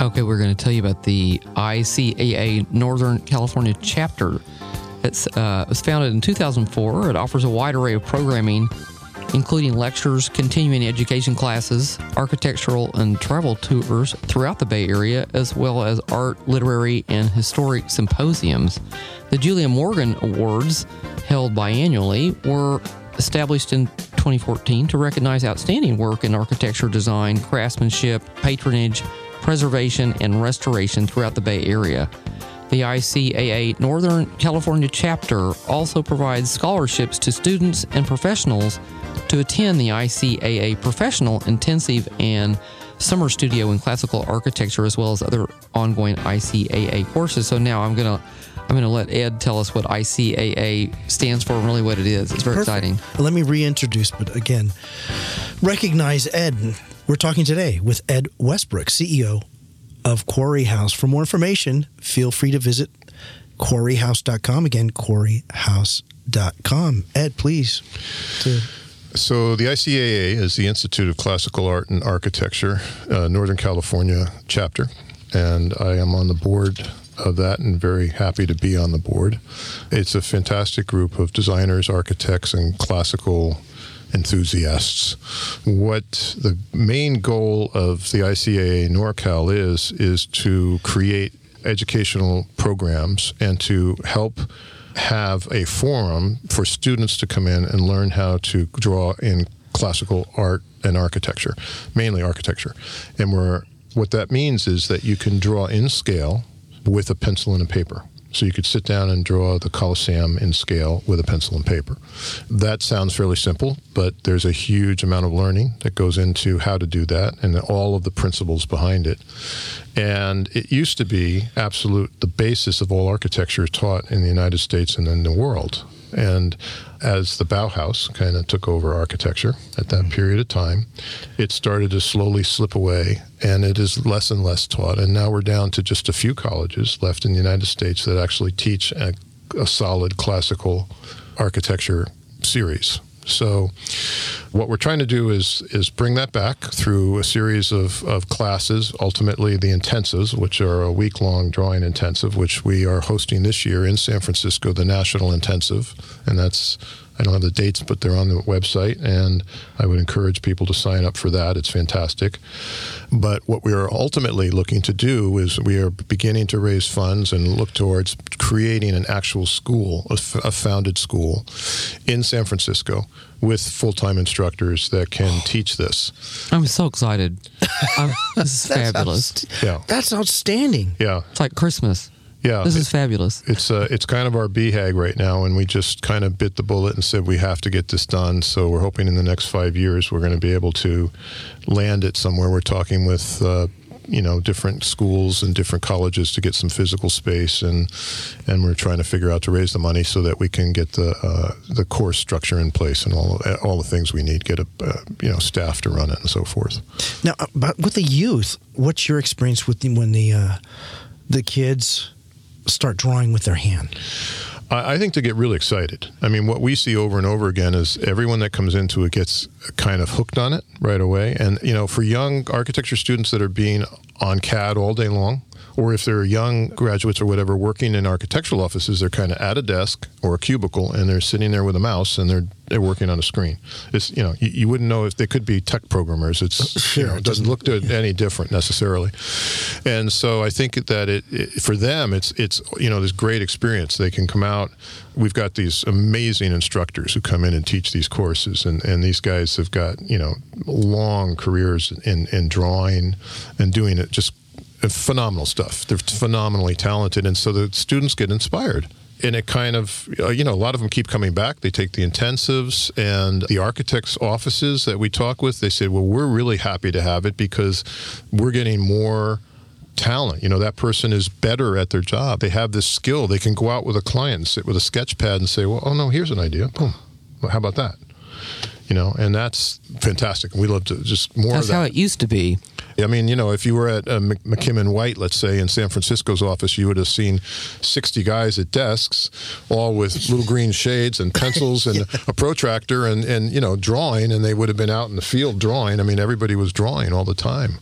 Okay, we're going to tell you about the ICAA Northern California chapter. It's, uh, it was founded in 2004. It offers a wide array of programming, including lectures, continuing education classes, architectural and travel tours throughout the Bay Area, as well as art, literary, and historic symposiums. The Julia Morgan Awards, held biannually, were established in 2014 to recognize outstanding work in architecture, design, craftsmanship, patronage, preservation, and restoration throughout the Bay Area. The ICAA Northern California chapter also provides scholarships to students and professionals to attend the ICAA Professional Intensive and Summer Studio in Classical Architecture, as well as other ongoing ICAA courses. So now I'm gonna I'm gonna let Ed tell us what ICAA stands for and really what it is. It's very Perfect. exciting. Let me reintroduce, but again, recognize Ed. We're talking today with Ed Westbrook, CEO of QuarryHouse. For more information, feel free to visit quarryhouse.com. Again, quarryhouse.com. Ed, please. To, So the ICAA is the Institute of Classical Art and Architecture, uh, Northern California chapter, and I am on the board of that and very happy to be on the board. It's a fantastic group of designers, architects, and classical enthusiasts. What the main goal of the ICAA NorCal is is to create educational programs and to help have a forum for students to come in and learn how to draw in classical art and architecture, mainly architecture. And we're, what that means is that you can draw in scale with a pencil and a paper. So you could sit down and draw the Colosseum in scale with a pencil and paper. That sounds fairly simple, but there's a huge amount of learning that goes into how to do that and all of the principles behind it. And it used to be absolute the basis of all architecture taught in the United States and in the world. And as the Bauhaus kind of took over architecture at that mm-hmm. period of time, it started to slowly slip away and it is less and less taught. And now we're down to just a few colleges left in the United States that actually teach a, a solid classical architecture series. So, what we're trying to do is is bring that back through a series of, of classes. Ultimately, the intensives, which are a week long drawing intensive, which we are hosting this year in San Francisco, the National Intensive, and that's I don't have the dates, but they're on the website, and I would encourage people to sign up for that. It's fantastic. But what we are ultimately looking to do is we are beginning to raise funds and look towards creating an actual school, a, f- a founded school in San Francisco with full time instructors that can teach this. I'm so excited. I'm, this is That's fabulous. outst- Yeah. That's outstanding. Yeah. It's like Christmas. Yeah. This It- is fabulous. It's uh, it's kind of our BHAG right now, and we just kind of bit the bullet and said we have to get this done. So we're hoping in the next five years we're going to be able to land it somewhere. We're talking with. Uh, you know, different schools and different colleges to get some physical space, and and we're trying to figure out to raise the money so that we can get the uh, the course structure in place and all all the things we need, get a uh, you know staff to run it and so forth. Now, uh, but with the youth, what's your experience with the, when the uh, the kids start drawing with their hand? I think to get really excited. I mean, what we see over and over again is everyone that comes into it gets kind of hooked on it right away. And, you know, for young architecture students that are being on CAD all day long, or if they're young graduates or whatever working in architectural offices, they're kind of at a desk or a cubicle and they're sitting there with a mouse and they're they're working on a screen. It's you know you, you wouldn't know if they could be tech programmers. It's uh, you know, it doesn't look to any different necessarily. And so I think that it, it for them it's it's you know this great experience. They can come out. We've got these amazing instructors who come in and teach these courses, and, and these guys have got you know long careers in in drawing and doing it just phenomenal stuff. They're phenomenally talented, and so the students get inspired. And it kind of, uh, you know, a lot of them keep coming back. They take the intensives and the architects' offices that we talk with. They say, well, we're really happy to have it because we're getting more talent. You know, that person is better at their job. They have this skill. They can go out with a client sit with a sketch pad and say, well, oh, no, here's an idea. Boom. Well, how about that? You know, and that's fantastic. We love to just more That's of that. how it used to be. I mean, you know, if you were at uh, Mc- McKim White, let's say, in San Francisco's office, you would have seen 60 guys at desks, all with little green shades and pencils and a protractor and, and, you know, drawing, and they would have been out in the field drawing. I mean, everybody was drawing all the time.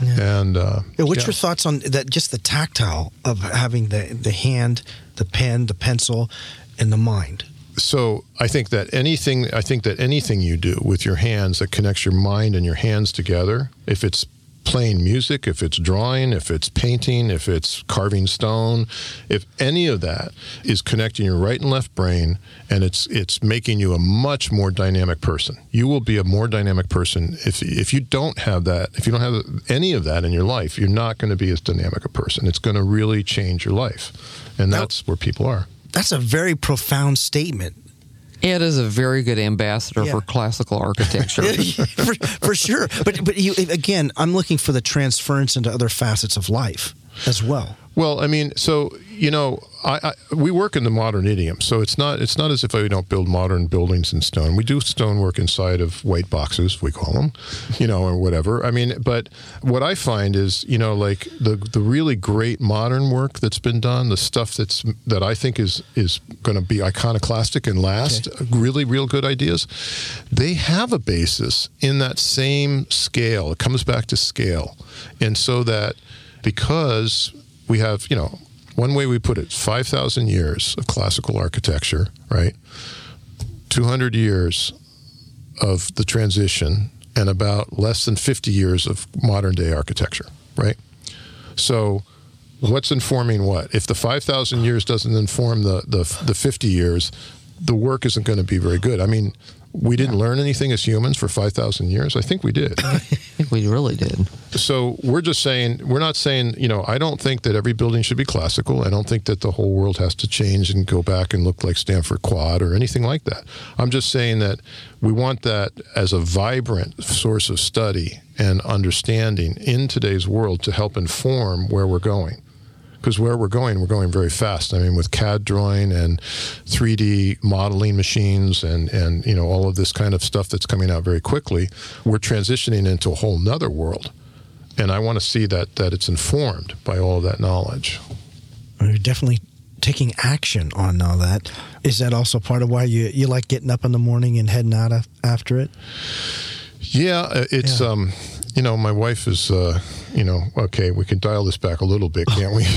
And uh, Yeah, what's yeah. your thoughts on that? Just the tactile of having the the hand, the pen, the pencil, and the mind. So I think that anything I think that anything you do with your hands that connects your mind and your hands together, if it's playing music, if it's drawing, if it's painting, if it's carving stone, if any of that is connecting your right and left brain and it's it's making you a much more dynamic person. You will be a more dynamic person if if you don't have that, if you don't have any of that in your life, you're not going to be as dynamic a person. It's going to really change your life. And that's where people are. That's a very profound statement. Ed is a very good ambassador Yeah. for classical architecture. for, for sure. But but you again, I'm looking for the transference into other facets of life as well. Well, I mean, so you know, I, I we work in the modern idiom, so it's not it's not as if we don't build modern buildings in stone. We do stonework inside of white boxes, we call them, you know, or whatever. I mean, but what I find is, you know, like the the really great modern work that's been done, the stuff that's that I think is is going to be iconoclastic and last, really real good ideas, they have a basis in that same scale. It comes back to scale, and so that because we have, you know, one way we put it, 5,000 years of classical architecture, right? 200 years of the transition and about less than 50 years of modern day architecture, right? So, what's informing what? If the 5,000 years doesn't inform the, the, the 50 years, the work isn't going to be very good. I mean, we didn't learn anything as humans for 5,000 years? I think we did. I think we really did. so we're just saying, we're not saying, you know, I don't think that every building should be classical. I don't think that the whole world has to change and go back and look like Stanford Quad or anything like that. I'm just saying that we want that as a vibrant source of study and understanding in today's world to help inform where we're going because where we're going, we're going very fast. I mean, with CAD drawing and 3D modeling machines and, and you know all of this kind of stuff that's coming out very quickly, we're transitioning into a whole nother world. And I want to see that that it's informed by all of that knowledge. You're definitely taking action on all that. Is that also part of why you, you like getting up in the morning and heading out af- after it? Yeah, uh, it's Yeah. um, you know, my wife is uh, you know, okay, we can dial this back a little bit, can't we?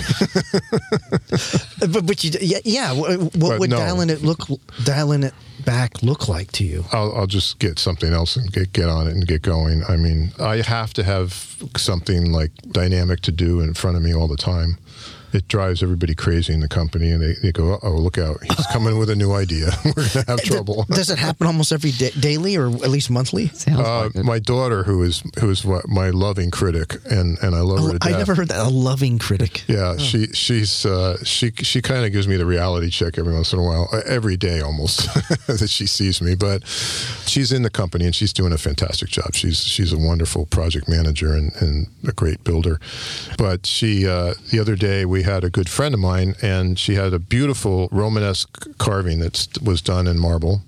But, but you, yeah, yeah. What, what But would no. dialing it look, dialing it back look like to you? I'll, I'll just get something else and get get on it and get going. I mean, I have to have something like dynamic to do in front of me all the time. It drives everybody crazy in the company, and they, they go, "Oh, look out! He's coming with a new idea. We're gonna have trouble." Does it happen almost every day, daily or at least monthly? Uh, like my daughter, who is who is what, my loving critic, and, and I love her Oh, to death. I never heard that. A loving critic. Yeah, she she's uh, she she kind of gives me the reality check every once in a while, uh, every day almost that she sees me. But she's in the company and she's doing a fantastic job. She's she's a wonderful project manager and, and a great builder. But she uh, the other day we had a good friend of mine and she had a beautiful Romanesque carving that was done in marble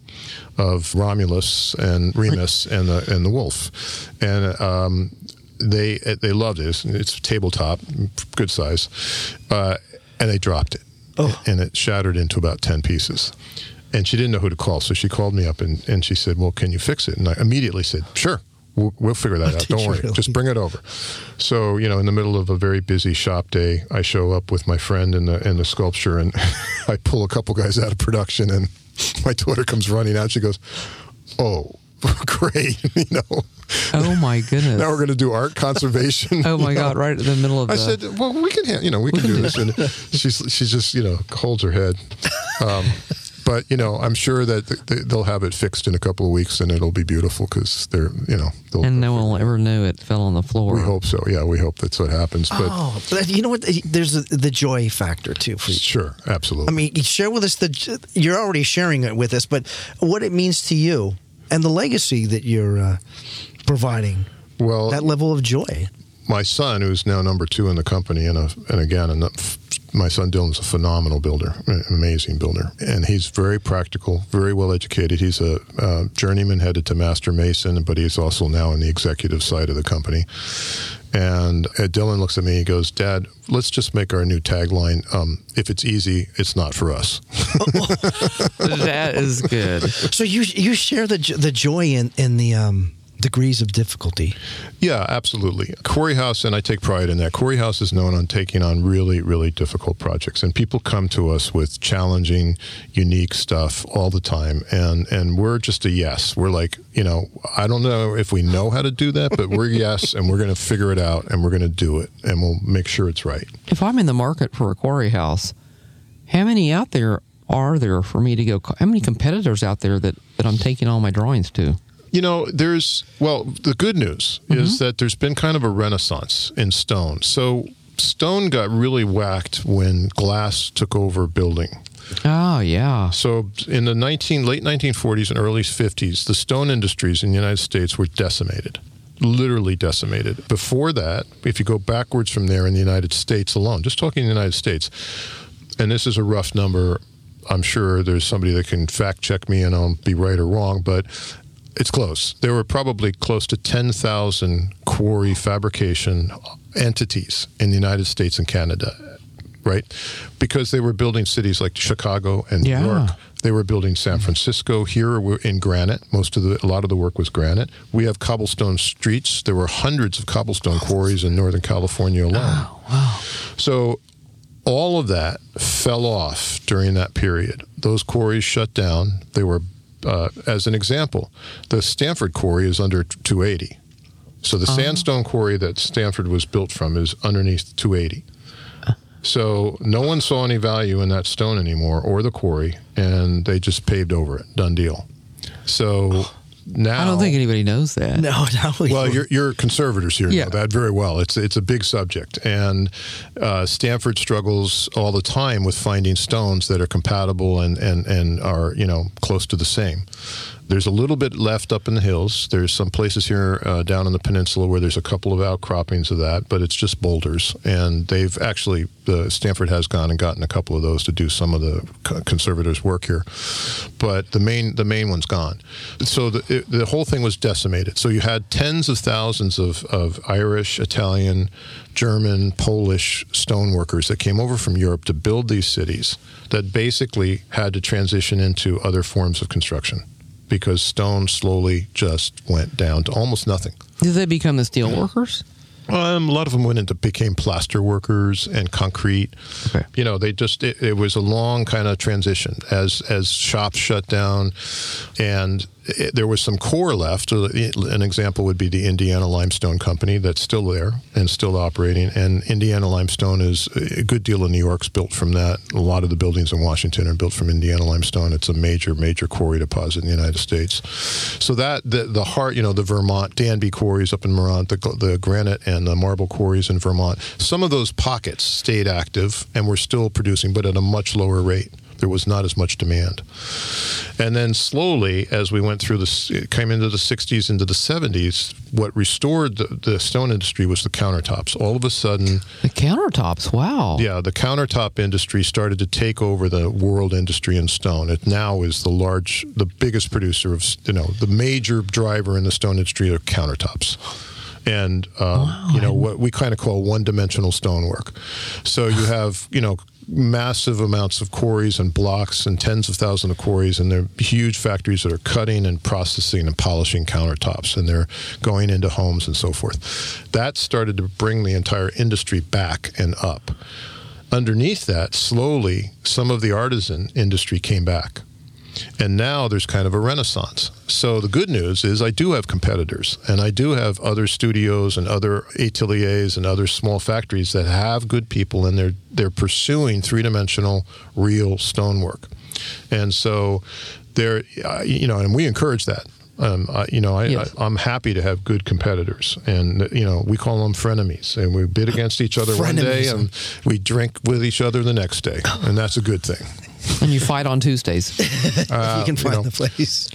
of Romulus and Remus and the and the wolf, and um, they they loved it. It's, it's tabletop, good size, uh, and they dropped it, Oh. and it shattered into about ten pieces. And she didn't know who to call, so she called me up and, and she said, "Well, can you fix it?" And I immediately said, "Sure." We'll, we'll figure that out. Don't worry. really? Just bring it over. So, you know, in the middle of a very busy shop day, I show up with my friend in the in the sculpture, and I pull a couple guys out of production, and my daughter comes running out. She goes, "Oh, great!" you know. oh my goodness. Now we're going to do art conservation. oh my you know. God! Right in the middle of I the. said, "Well, we can, ha- you know, we can do this." And she's she's just, you know, holds her head. Um, but you know, I'm sure that th- th- they'll have it fixed in a couple of weeks, and it'll be beautiful because they're, you know, they'll, and no one will ever know it fell on the floor. we hope so. Yeah, we hope that's what happens. But Oh, but you know what? There's a, the joy factor too for you. sure, absolutely. I mean, share with us the. You're already sharing it with us, but what it means to you and the legacy that you're uh, providing. well, That level of joy. My son, who's now number two in the company, and a, and again, and my son Dylan's a phenomenal builder, an amazing builder, and he's very practical, very well educated. He's a uh, journeyman headed to master mason, but he's also now in the executive side of the company. And uh, Dylan looks at me. He goes, "Dad, let's just make our new tagline: um, If it's easy, it's not for us." that is good. So you you share the the joy in in the um, degrees of difficulty. Yeah, absolutely. QuarryHouse, and I take pride in that. QuarryHouse is known on taking on really, really difficult projects, and people come to us with challenging, unique stuff all the time, and and we're just a yes. We're like, you know, I don't know if we know how to do that, but we're yes, and we're going to figure it out, and we're going to do it, and we'll make sure it's right. If I'm in the market for a quarry house, how many out there are there for me to go? How many competitors out there that, that I'm taking all my drawings to? You know, there's well, the good news is mm-hmm. that there's been kind of a renaissance in stone. So stone got really whacked when glass took over building. Oh yeah. So in the 19 late 1940s and early 50s, the stone industries in the United States were decimated. Literally decimated. Before that, if you go backwards from there in the United States alone, just talking the United States, and this is a rough number, I'm sure there's somebody that can fact check me and I'll be right or wrong, but it's close. There were probably close to 10,000 quarry fabrication entities in the United States and Canada, right? Because they were building cities like Chicago and New Yeah. York. They were building San Francisco. Here we're in granite. Most of the, a lot of the work was granite. We have cobblestone streets. There were hundreds of cobblestone quarries in Northern California alone. Oh, wow. So all of that fell off during that period. Those quarries shut down. They were, uh, as an example, the Stanford quarry is under 280. So the sandstone quarry that Stanford was built from is underneath 280. So no one saw any value in that stone anymore or the quarry, and they just paved over it. Done deal. So now I don't think anybody knows that. No, no. we- Well, you're, you're conservators here Yeah. know that very well. It's it's a big subject, and uh, Stanford struggles all the time with finding stones that are compatible and, and, and are you know close to the same. There's a little bit left up in the hills. There's some places here uh, down in the peninsula where there's a couple of outcroppings of that, but it's just boulders. And they've actually, the Stanford has gone and gotten a couple of those to do some of the conservators' work here. But the main the main one's gone. So the it, the whole thing was decimated. So you had tens of thousands of, of Irish, Italian, German, Polish stoneworkers that came over from Europe to build these cities that basically had to transition into other forms of construction because stone slowly just went down to almost nothing. Did they become the steel workers? Um, a lot of them went into became plaster workers and concrete. Okay. You know, they just it, it was a long kind of transition as as shops shut down, and it, there was some core left. An example would be the Indiana Limestone Company that's still there and still operating. And Indiana Limestone is a good deal of New York's built from that. A lot of the buildings in Washington are built from Indiana Limestone. It's a major major quarry deposit in the United States. So that the the heart, you know, the Vermont Danby quarries up in Vermont, the, the granite and the marble quarries in Vermont. Some of those pockets stayed active and were still producing, but at a much lower rate. There was not as much demand. And then slowly, as we went through this, it came into the 60s, into the 70s, what restored the, the stone industry was the countertops. All of a sudden, The countertops. Wow. yeah, the countertop industry started to take over the world industry in stone. It now is the large, the biggest producer of, you know, the major driver in the stone industry are countertops. And, um, you know, what we kind of call one dimensional stonework. So you have, you know, massive amounts of quarries and blocks and tens of thousands of quarries and they're huge factories that are cutting and processing and polishing countertops and they're going into homes and so forth. That started to bring the entire industry back and up. Underneath that slowly some of the artisan industry came back and now there's kind of a renaissance. So the good news is I do have competitors, and I do have other studios and other ateliers and other small factories that have good people, and they're they're pursuing three dimensional, real stonework. And so they're, uh, you know, and we encourage that. Um, I, you know, I, Yes. I, I'm happy to have good competitors, and you know, we call them frenemies, and we bid against each other one day, and we drink with each other the next day, and that's a good thing. And you fight on Tuesdays. Uh, you can find know, the place.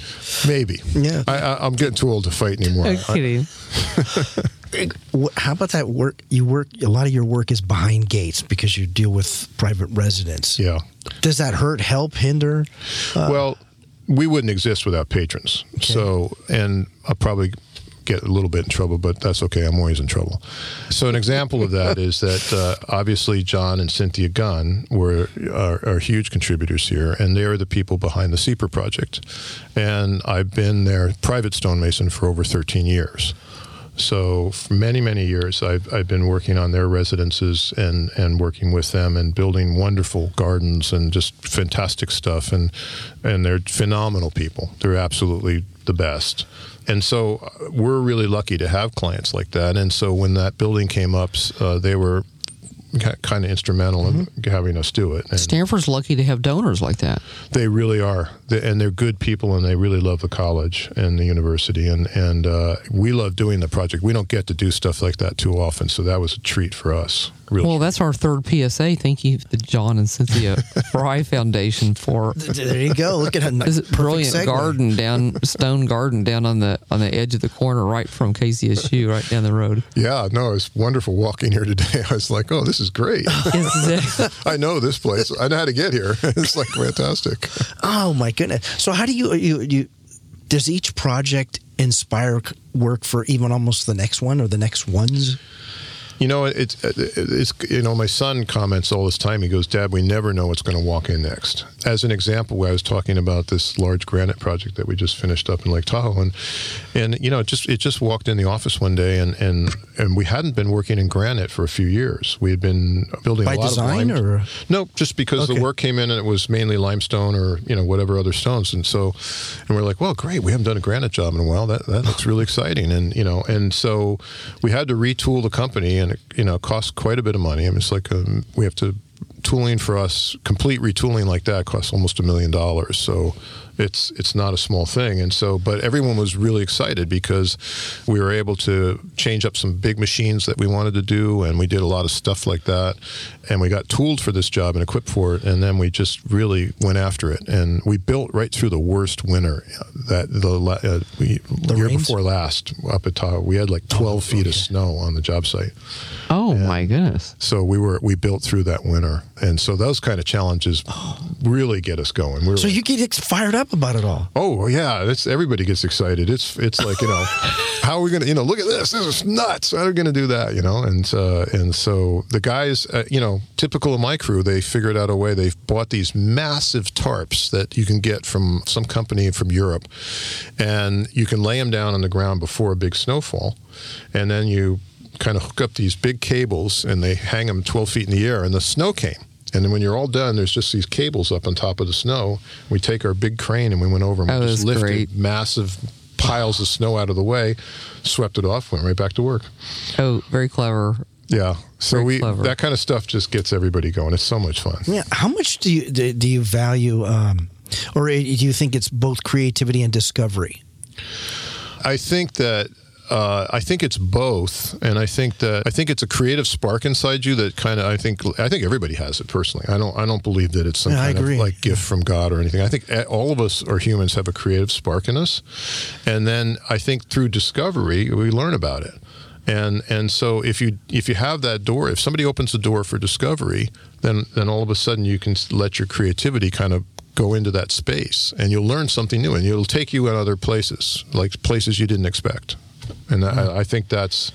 Maybe. Yeah. I, I, I'm getting too old to fight anymore. I'm kidding. How about that work? You work. A lot of your work is behind gates because you deal with private residents. yeah. Does that hurt? Help? Hinder? well, we wouldn't exist without patrons. So, and I'll probably get a little bit in trouble, but that's okay. I'm always in trouble. So, an example of that is that uh, obviously John and Cynthia Gunn were are, are huge contributors here, and they are the people behind the SIEPR project. And I've been their private stonemason for over 13 years. So for many, many years, I've, I've been working on their residences and, and working with them and building wonderful gardens and just fantastic stuff. And, and they're phenomenal people. They're absolutely the best. And so uh, we're really lucky to have clients like that. And so when that building came up, uh, they were kind of instrumental in having us do it. And Stanford's lucky to have donors like that. they really are, they, and they're good people, and they really love the college and the university, and and uh, we love doing the project. We don't get to do stuff like that too often, so that was a treat for us. Really. Well, that's our third PSA. Thank you, the John and Cynthia Fry Foundation, for There you go. Look at a this brilliant segue. garden down stone garden down on the on the edge of the corner, right from KZSU, right down the road. yeah, no, it's wonderful walking here today. I was like, oh, this is great. I know this place. I know how to get here. it's like fantastic. Oh my goodness! So how do you you you? Does each project inspire work for even almost the next one or the next ones? You know, it's it's you know, my son comments all this time. He goes, "Dad, we never know what's going to walk in next." As an example, I was talking about this large granite project that we just finished up in Lake Tahoe, and and you know, it just it just walked in the office one day, and and and we hadn't been working in granite for a few years. We had been building By a lot design, of lime- or- no, just because Okay. the work came in and it was mainly limestone or you know whatever other stones, and so and we're like, well, great, we haven't done a granite job in a while. That that looks really exciting, and you know, and so we had to retool the company, and it, you know, cost quite a bit of money. I mean, it's like um, we have to tooling for us, complete retooling like that costs almost a million dollars. So it's it's not a small thing. And so, but everyone was really excited because we were able to change up some big machines that we wanted to do, and we did a lot of stuff like that. And we got tooled for this job and equipped for it, and then we just really went after it. And we built right through the worst winter that the uh, we, The year rains? before last up at Tahoe. We had like 12 feet of snow on the job site. Oh my goodness. So we were we built through that winter, and so those kind of challenges really get us going. We're So like, you get fired up about it all. Oh yeah, it's everybody gets excited. It's it's like you know, how are we gonna you know look at this? This is nuts. How are we gonna do that? You know, and uh, and so the guys, uh, you know, typical of my crew, they figured out a way. They've bought these massive tarps that you can get from some company from Europe, and you can lay them down on the ground before a big snowfall, and then you kind of hook up these big cables and they hang them 12 feet in the air, and the snow came. And then when you're all done, there's just these cables up on top of the snow. We take our big crane and we went over and we just lifted great. massive piles of snow out of the way, swept it off, went right back to work. Oh, very clever. Yeah. So Very we clever. that kind of stuff just gets everybody going. It's so much fun. Yeah. How much do you do, do you value, um, or do you think it's both creativity and discovery? I think that uh, I think it's both, and I think that I think it's a creative spark inside you that kind of I think I think everybody has it personally. I don't I don't believe that it's some Yeah, kind of like gift from God or anything. I think all of us are humans have a creative spark in us, and then I think through discovery we learn about it. And and so if you if you have that door, if somebody opens the door for discovery, then then all of a sudden you can let your creativity kind of go into that space, and you'll learn something new, and it'll take you in other places, like places you didn't expect. And I, I think that's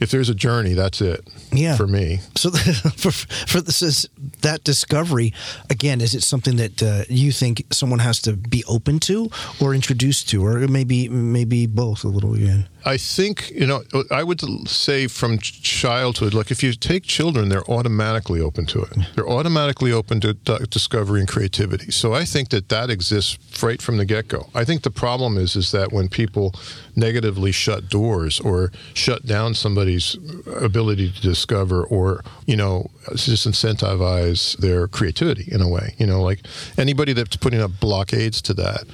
if there's a journey, that's it. Yeah. For me, So for for this is that discovery again, is it something that uh, you think someone has to be open to or introduced to, or maybe maybe both a little again? I think you know. I would say from childhood, like if you take children, they're automatically open to it. They're automatically open to d- discovery and creativity. So I think that that exists right from the get go. I think the problem is is that when people negatively shut doors or shut down somebody's ability to discover, or you know, just incentivize their creativity in a way. You know, like anybody that's putting up blockades to that.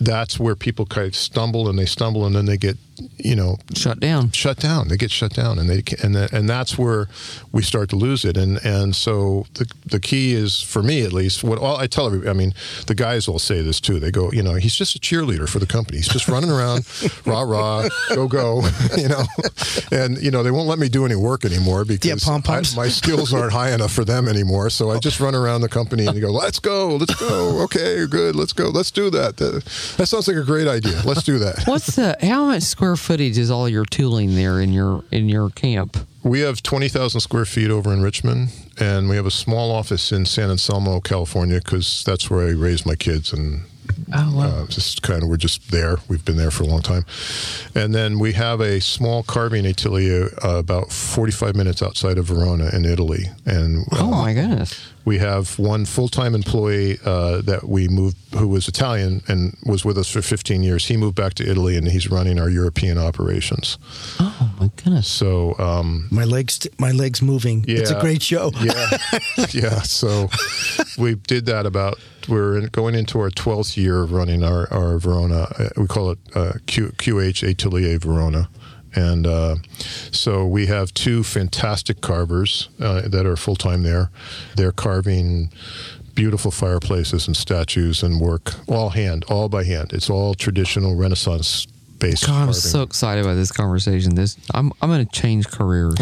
That's where people kind of stumble and they stumble and then they get, you know, Shut down. shut down. They get shut down, and they and the, and that's where we start to lose it. And and so the the key is for me at least. What all I tell everybody. I mean, the guys will say this too. They go, you know, he's just a cheerleader for the company. He's just running around, rah rah, go go, you know. And you know they won't let me do any work anymore because pom-poms. I- my skills aren't high enough for them anymore. So I just run around the company and go, let's go, let's go. Okay, good, let's go, let's do that. That, that sounds like a great idea. Let's do that. What's the how much square footage is all your tooling there in your in your camp? We have 20,000 square feet over in Richmond, and we have a small office in San Anselmo, California, because that's where I raised my kids. And Oh wow. uh, just kind of, we're just there. We've been there for a long time. And then we have a small carving atelier uh, about 45 minutes outside of Verona in Italy. And uh, oh my goodness. We have one full-time employee uh, that we moved, who was Italian and was with us for 15 years. He moved back to Italy, and he's running our European operations. Oh my goodness. So, um, My legs, my legs moving. It's a great show. yeah, yeah. So we did that about. We're in, going into our twelfth year of running our our Verona. uh, We call it uh, Q, QH Atelier Verona. And uh, so we have two fantastic carvers uh, that are full time there. They're carving beautiful fireplaces and statues and work all hand, all by hand. It's all traditional Renaissance based. God, I'm so excited about this conversation. This I'm I'm going to change careers.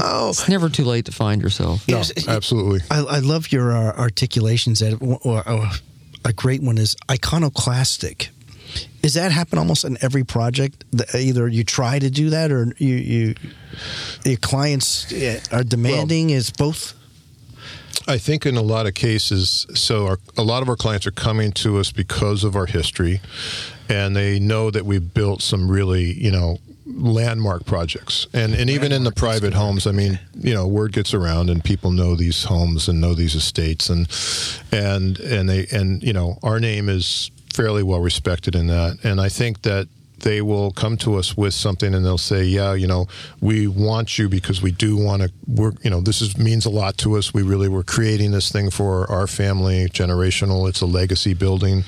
oh, it's never too late to find yourself. No, Yes, absolutely. I, I love your uh, articulations. That or, or, a great one is iconoclastic. Is that happen almost in every project? The- Either you try to do that, or you, you your clients uh, are demanding. is both. I think in a lot of cases, so our, a lot of our clients are coming to us because of our history, and they know that we've built some really, you know, landmark projects. And and even in the private homes, I mean, you know, word gets around, and people know these homes and know these estates, and and and they and you know, our name is fairly well respected in that. And I think that they will come to us with something and they'll say, "Yeah, you know, we want you because we do want to. We're, you know, this is means a lot to us. We really were creating this thing for our family, generational. It's a legacy building,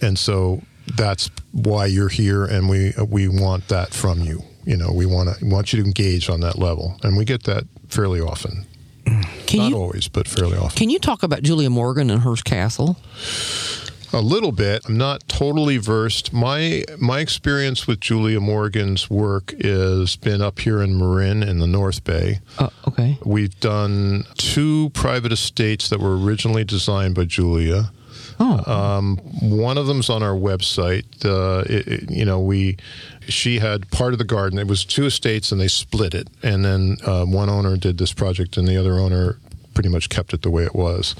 and so that's why you're here, and we we want that from you. You know, we want to want you to engage on that level, and we get that fairly often. Can Not you always, but fairly often. can you talk about Julia Morgan and Hearst Castle? A little bit. I'm not totally versed. My my experience with Julia Morgan's work has been up here in Marin in the North Bay. Uh, okay. We've done two private estates that were originally designed by Julia. Oh, Um, one of them's on our website. Uh, it, it- you know, we she had part of the garden. It was two estates, and they split it. And then uh, one owner did this project, and the other owner pretty much kept it the way it was.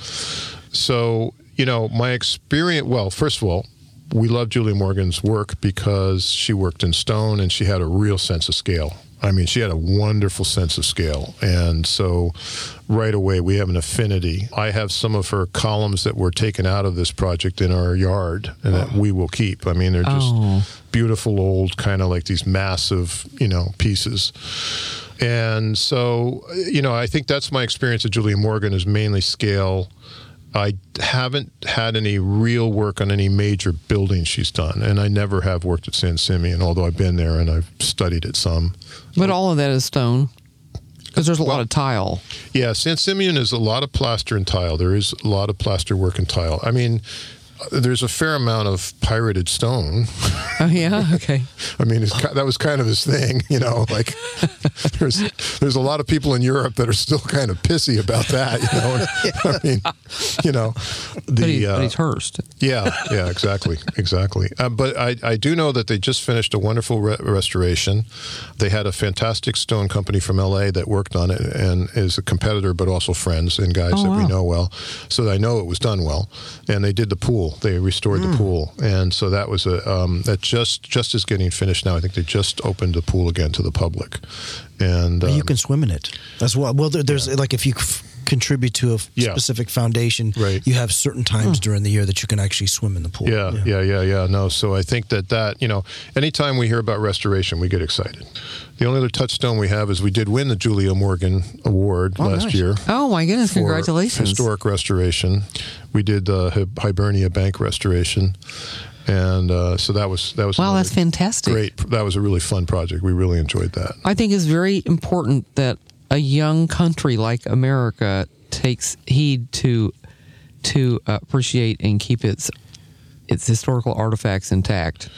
So, you know, my experience. Well, first of all, we love Julia Morgan's work because she worked in stone and she had a real sense of scale. I mean, she had a wonderful sense of scale. And so right away, we have an affinity. I have some of her columns that were taken out of this project in our yard and that we will keep. I mean, they're just Oh. beautiful old, kind of like these massive, you know, pieces. And so, you know, I think that's my experience of Julia Morgan is mainly scale. I haven't had any real work on any major buildings she's done, and I never have worked at San Simeon, although I've been there and I've studied it some. but all of that is stone because there's a lot of tile. Yeah, San Simeon is a lot of plaster and tile. There is a lot of plaster work and tile. I mean, there's a fair amount of pirated stone. Oh yeah. Okay. I mean, it's, that was kind of his thing, you know. Like, there's there's a lot of people in Europe that are still kind of pissy about that, you know. I mean, you know, the But, he, uh, but he's Hearst. yeah, yeah, exactly, exactly. Uh, but I, I do know that they just finished a wonderful re- restoration. They had a fantastic stone company from LA that worked on it and is a competitor, but also friends and guys Oh, that we know well. So I know it was done well. And they did the pool. They restored Hmm. the pool, and so that was a um, that just just is getting finished now. I think they just opened the pool again to the public, and you um, can swim in it. That's what. Well, there, there's like if you f- contribute to a Yeah. specific foundation, Right. you have certain times during the year that you can actually swim in the pool. Yeah, yeah, yeah, yeah. No, so I think that that you know, anytime we hear about restoration, we get excited. The only other touchstone we have is we did win the Julia Morgan Award Oh, last nice. year. Oh my goodness! for Congratulations. Historic restoration. We did the Hibernia Bank restoration, and uh, so that was that was Wow, that's fantastic. Great. That was a really fun project. We really enjoyed that. I think it's very important that a young country like America takes heed to to appreciate and keep its its historical artifacts intact.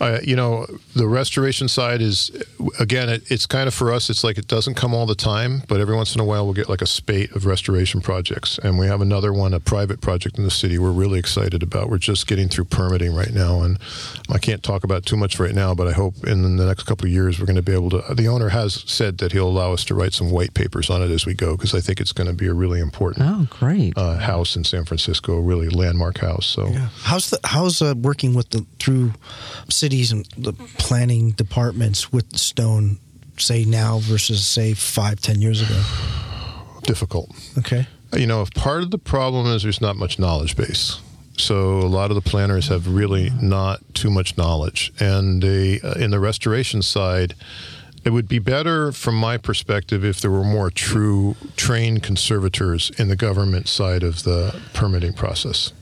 Uh, you know, the restoration side is, again, it, it's kind of for us, it's like it doesn't come all the time, but every once in a while we'll get like a spate of restoration projects. And we have another one, a private project in the city we're really excited about. We're just getting through permitting right now. And I can't talk about too much right now, but I hope in the next couple of years we're going to be able to. The owner has said that he'll allow us to write some white papers on it as we go because I think it's going to be a really important Oh, great! uh, house in San Francisco, a really landmark house. So. Yeah. How's the how's uh, working with the through cities and the planning departments with stone, say now versus say five ten years ago? Difficult. Okay. you know, if part of the problem is there's not much knowledge base. So a lot of the planners have really not too much knowledge, and they, uh, in the restoration side, it would be better, from my perspective, if there were more true trained conservators in the government side of the permitting process,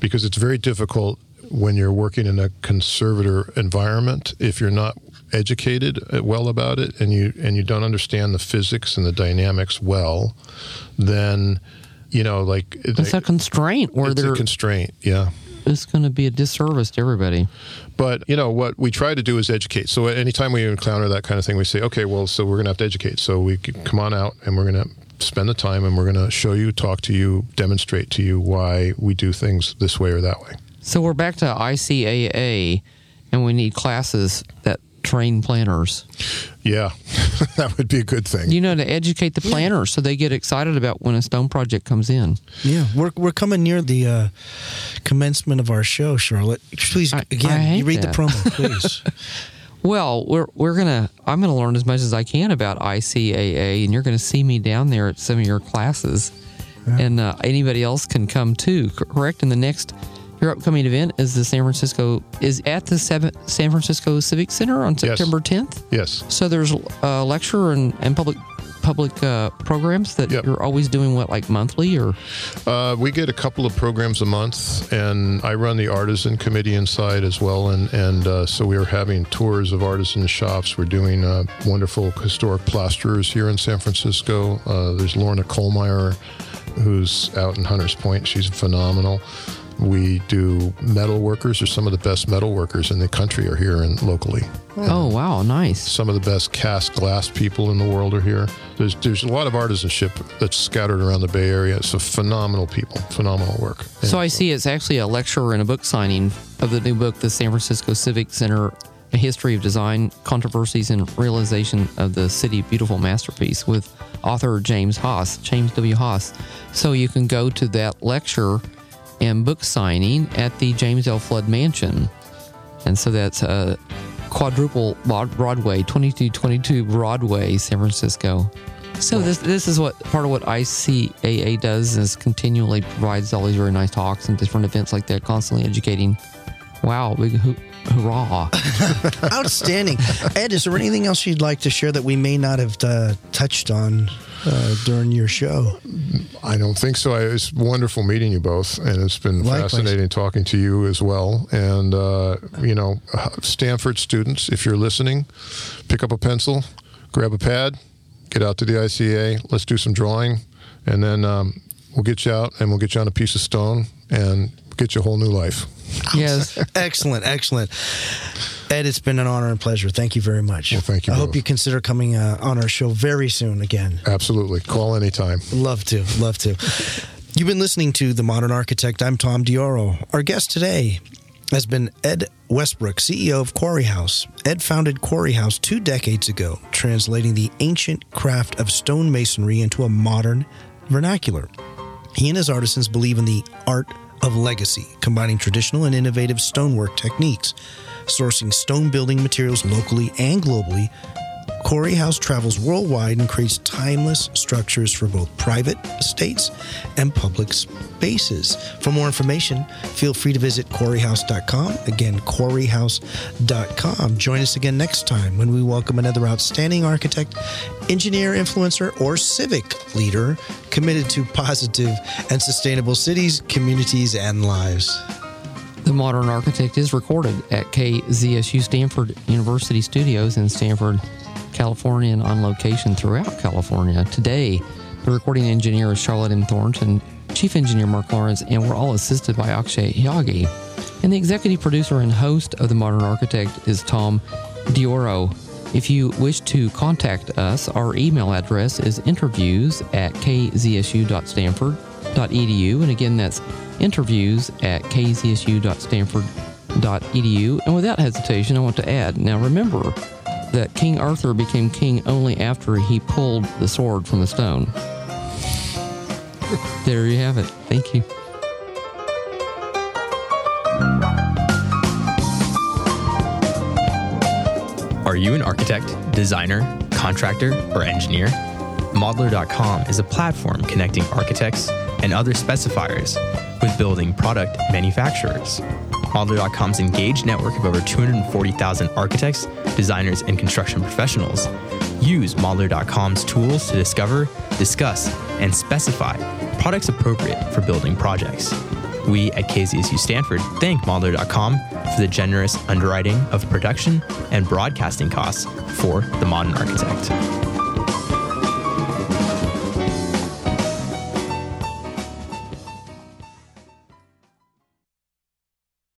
because it's very difficult when you're working in a conservator environment if you're not educated uh, well about it and you and you don't understand the physics and the dynamics well then you know like it's they- a constraint where it's a constraint yeah. It's going to be a disservice to everybody. but you know what we try to do is educate. So anytime we encounter that kind of thing we say okay well so we're going to have to educate. So we come on out and we're going to spend the time and we're going to show you talk to you demonstrate to you why we do things this way or that way So we're back to ICAA, and we need classes that train planners. yeah that would be a good thing You know, to educate the planners so they get excited about when a stone project comes in. Yeah, we're we're coming near the uh, commencement of our show, Charlotte. Please, I- again, I you read that. the promo, please. Well, we're we're gonna I'm gonna learn as much as I can about ICAA, and you're gonna see me down there at some of your classes, and uh, anybody else can come too. Correct? In the next Your upcoming event is the San Francisco is at the seven, San Francisco Civic Center on Yes. September 10th. Yes. So there's a lecture and, and public public uh, programs that Yep. you're always doing what like monthly or Uh, we get a couple of programs a month, and I run the artisan committee inside as well. And and uh, so we are having tours of artisan shops. We're doing uh, wonderful historic plasterers here in San Francisco. Uh, there's Lorna Kollmeyer, who's out in Hunters Point. She's phenomenal. We do metal workers. Or some of the best metal workers in the country are here and locally. oh wow nice Some of the best cast glass people in the world are here. There's there's a lot of artisanship that's scattered around the Bay Area. So phenomenal people, phenomenal work. So I see it's actually a lecture and a book signing of the new book, The San Francisco Civic Center A History of Design, Controversies, and Realization of the City Beautiful Masterpiece with author James Haas, James W. Haas. So you can go to that lecture and book signing at the James L. Flood Mansion. And so that's uh, quadruple Broad- Broadway, 2222 Broadway, San Francisco. So this this is what part of what ICAA does is continually provides all these very nice talks and different events like that, constantly educating. Wow, big hoo- hurrah! Outstanding. Ed, is there anything else you'd like to share that we may not have uh, touched on uh, during your show? I don't think so. I, it's wonderful meeting you both, and it's been Likewise. fascinating talking to you as well. And uh, you know, uh, Stanford students, if you're listening, pick up a pencil, grab a pad, get out to the ICA. Let's do some drawing, and then um, we'll get you out, and we'll get you on a piece of stone, and get you a whole new life. yes, Excellent, excellent. Ed, it's been an honor and pleasure. Thank you very much. Well, thank you I hope you consider coming uh, on our show very soon again. Absolutely, call anytime. Love to, love to. You've been listening to The Modern Architect. I'm Tom Dioro. Our guest today has been Ed Westbrook, CEO of QuarryHouse. Ed founded QuarryHouse two decades ago, translating the ancient craft of stonemasonry into a modern vernacular. He and his artisans believe in the art of legacy, combining traditional and innovative stonework techniques, sourcing stone building materials locally and globally. QuarryHouse travels worldwide and creates timeless structures for both private estates and public spaces. For more information, feel free to visit quarryhouse.com. Again, quarryhouse.com. Join us again next time when we welcome another outstanding architect, engineer, influencer, or civic leader committed to positive and sustainable cities, communities, and lives. the Modern Architect is recorded at KZSU Stanford University Studios in Stanford, California, and on location throughout California. Today, the recording engineer is Charlotte M. Thornton, Chief Engineer Mark Lawrence, and we're all assisted by Akshay Yagi. And the executive producer and host of The Modern Architect is Tom Dioro. If you wish to contact us, our email address is interviews at kzsu.stanford.edu. And again, that's interviews at kzsu.stanford.edu. And without hesitation, I want to add now remember that King Arthur became king only after he pulled the sword from the stone. There you have it. Thank you. Are you an architect, designer, contractor, or engineer? Modlar.com is a platform connecting architects and other specifiers with building product manufacturers. Modlar.com's engaged network of over 240,000 architects, designers, and construction professionals use Modlar.com's tools to discover, discuss, and specify products appropriate for building projects. We at KZSU Stanford thank Modlar.com for the generous underwriting of production and broadcasting costs for the modern architect.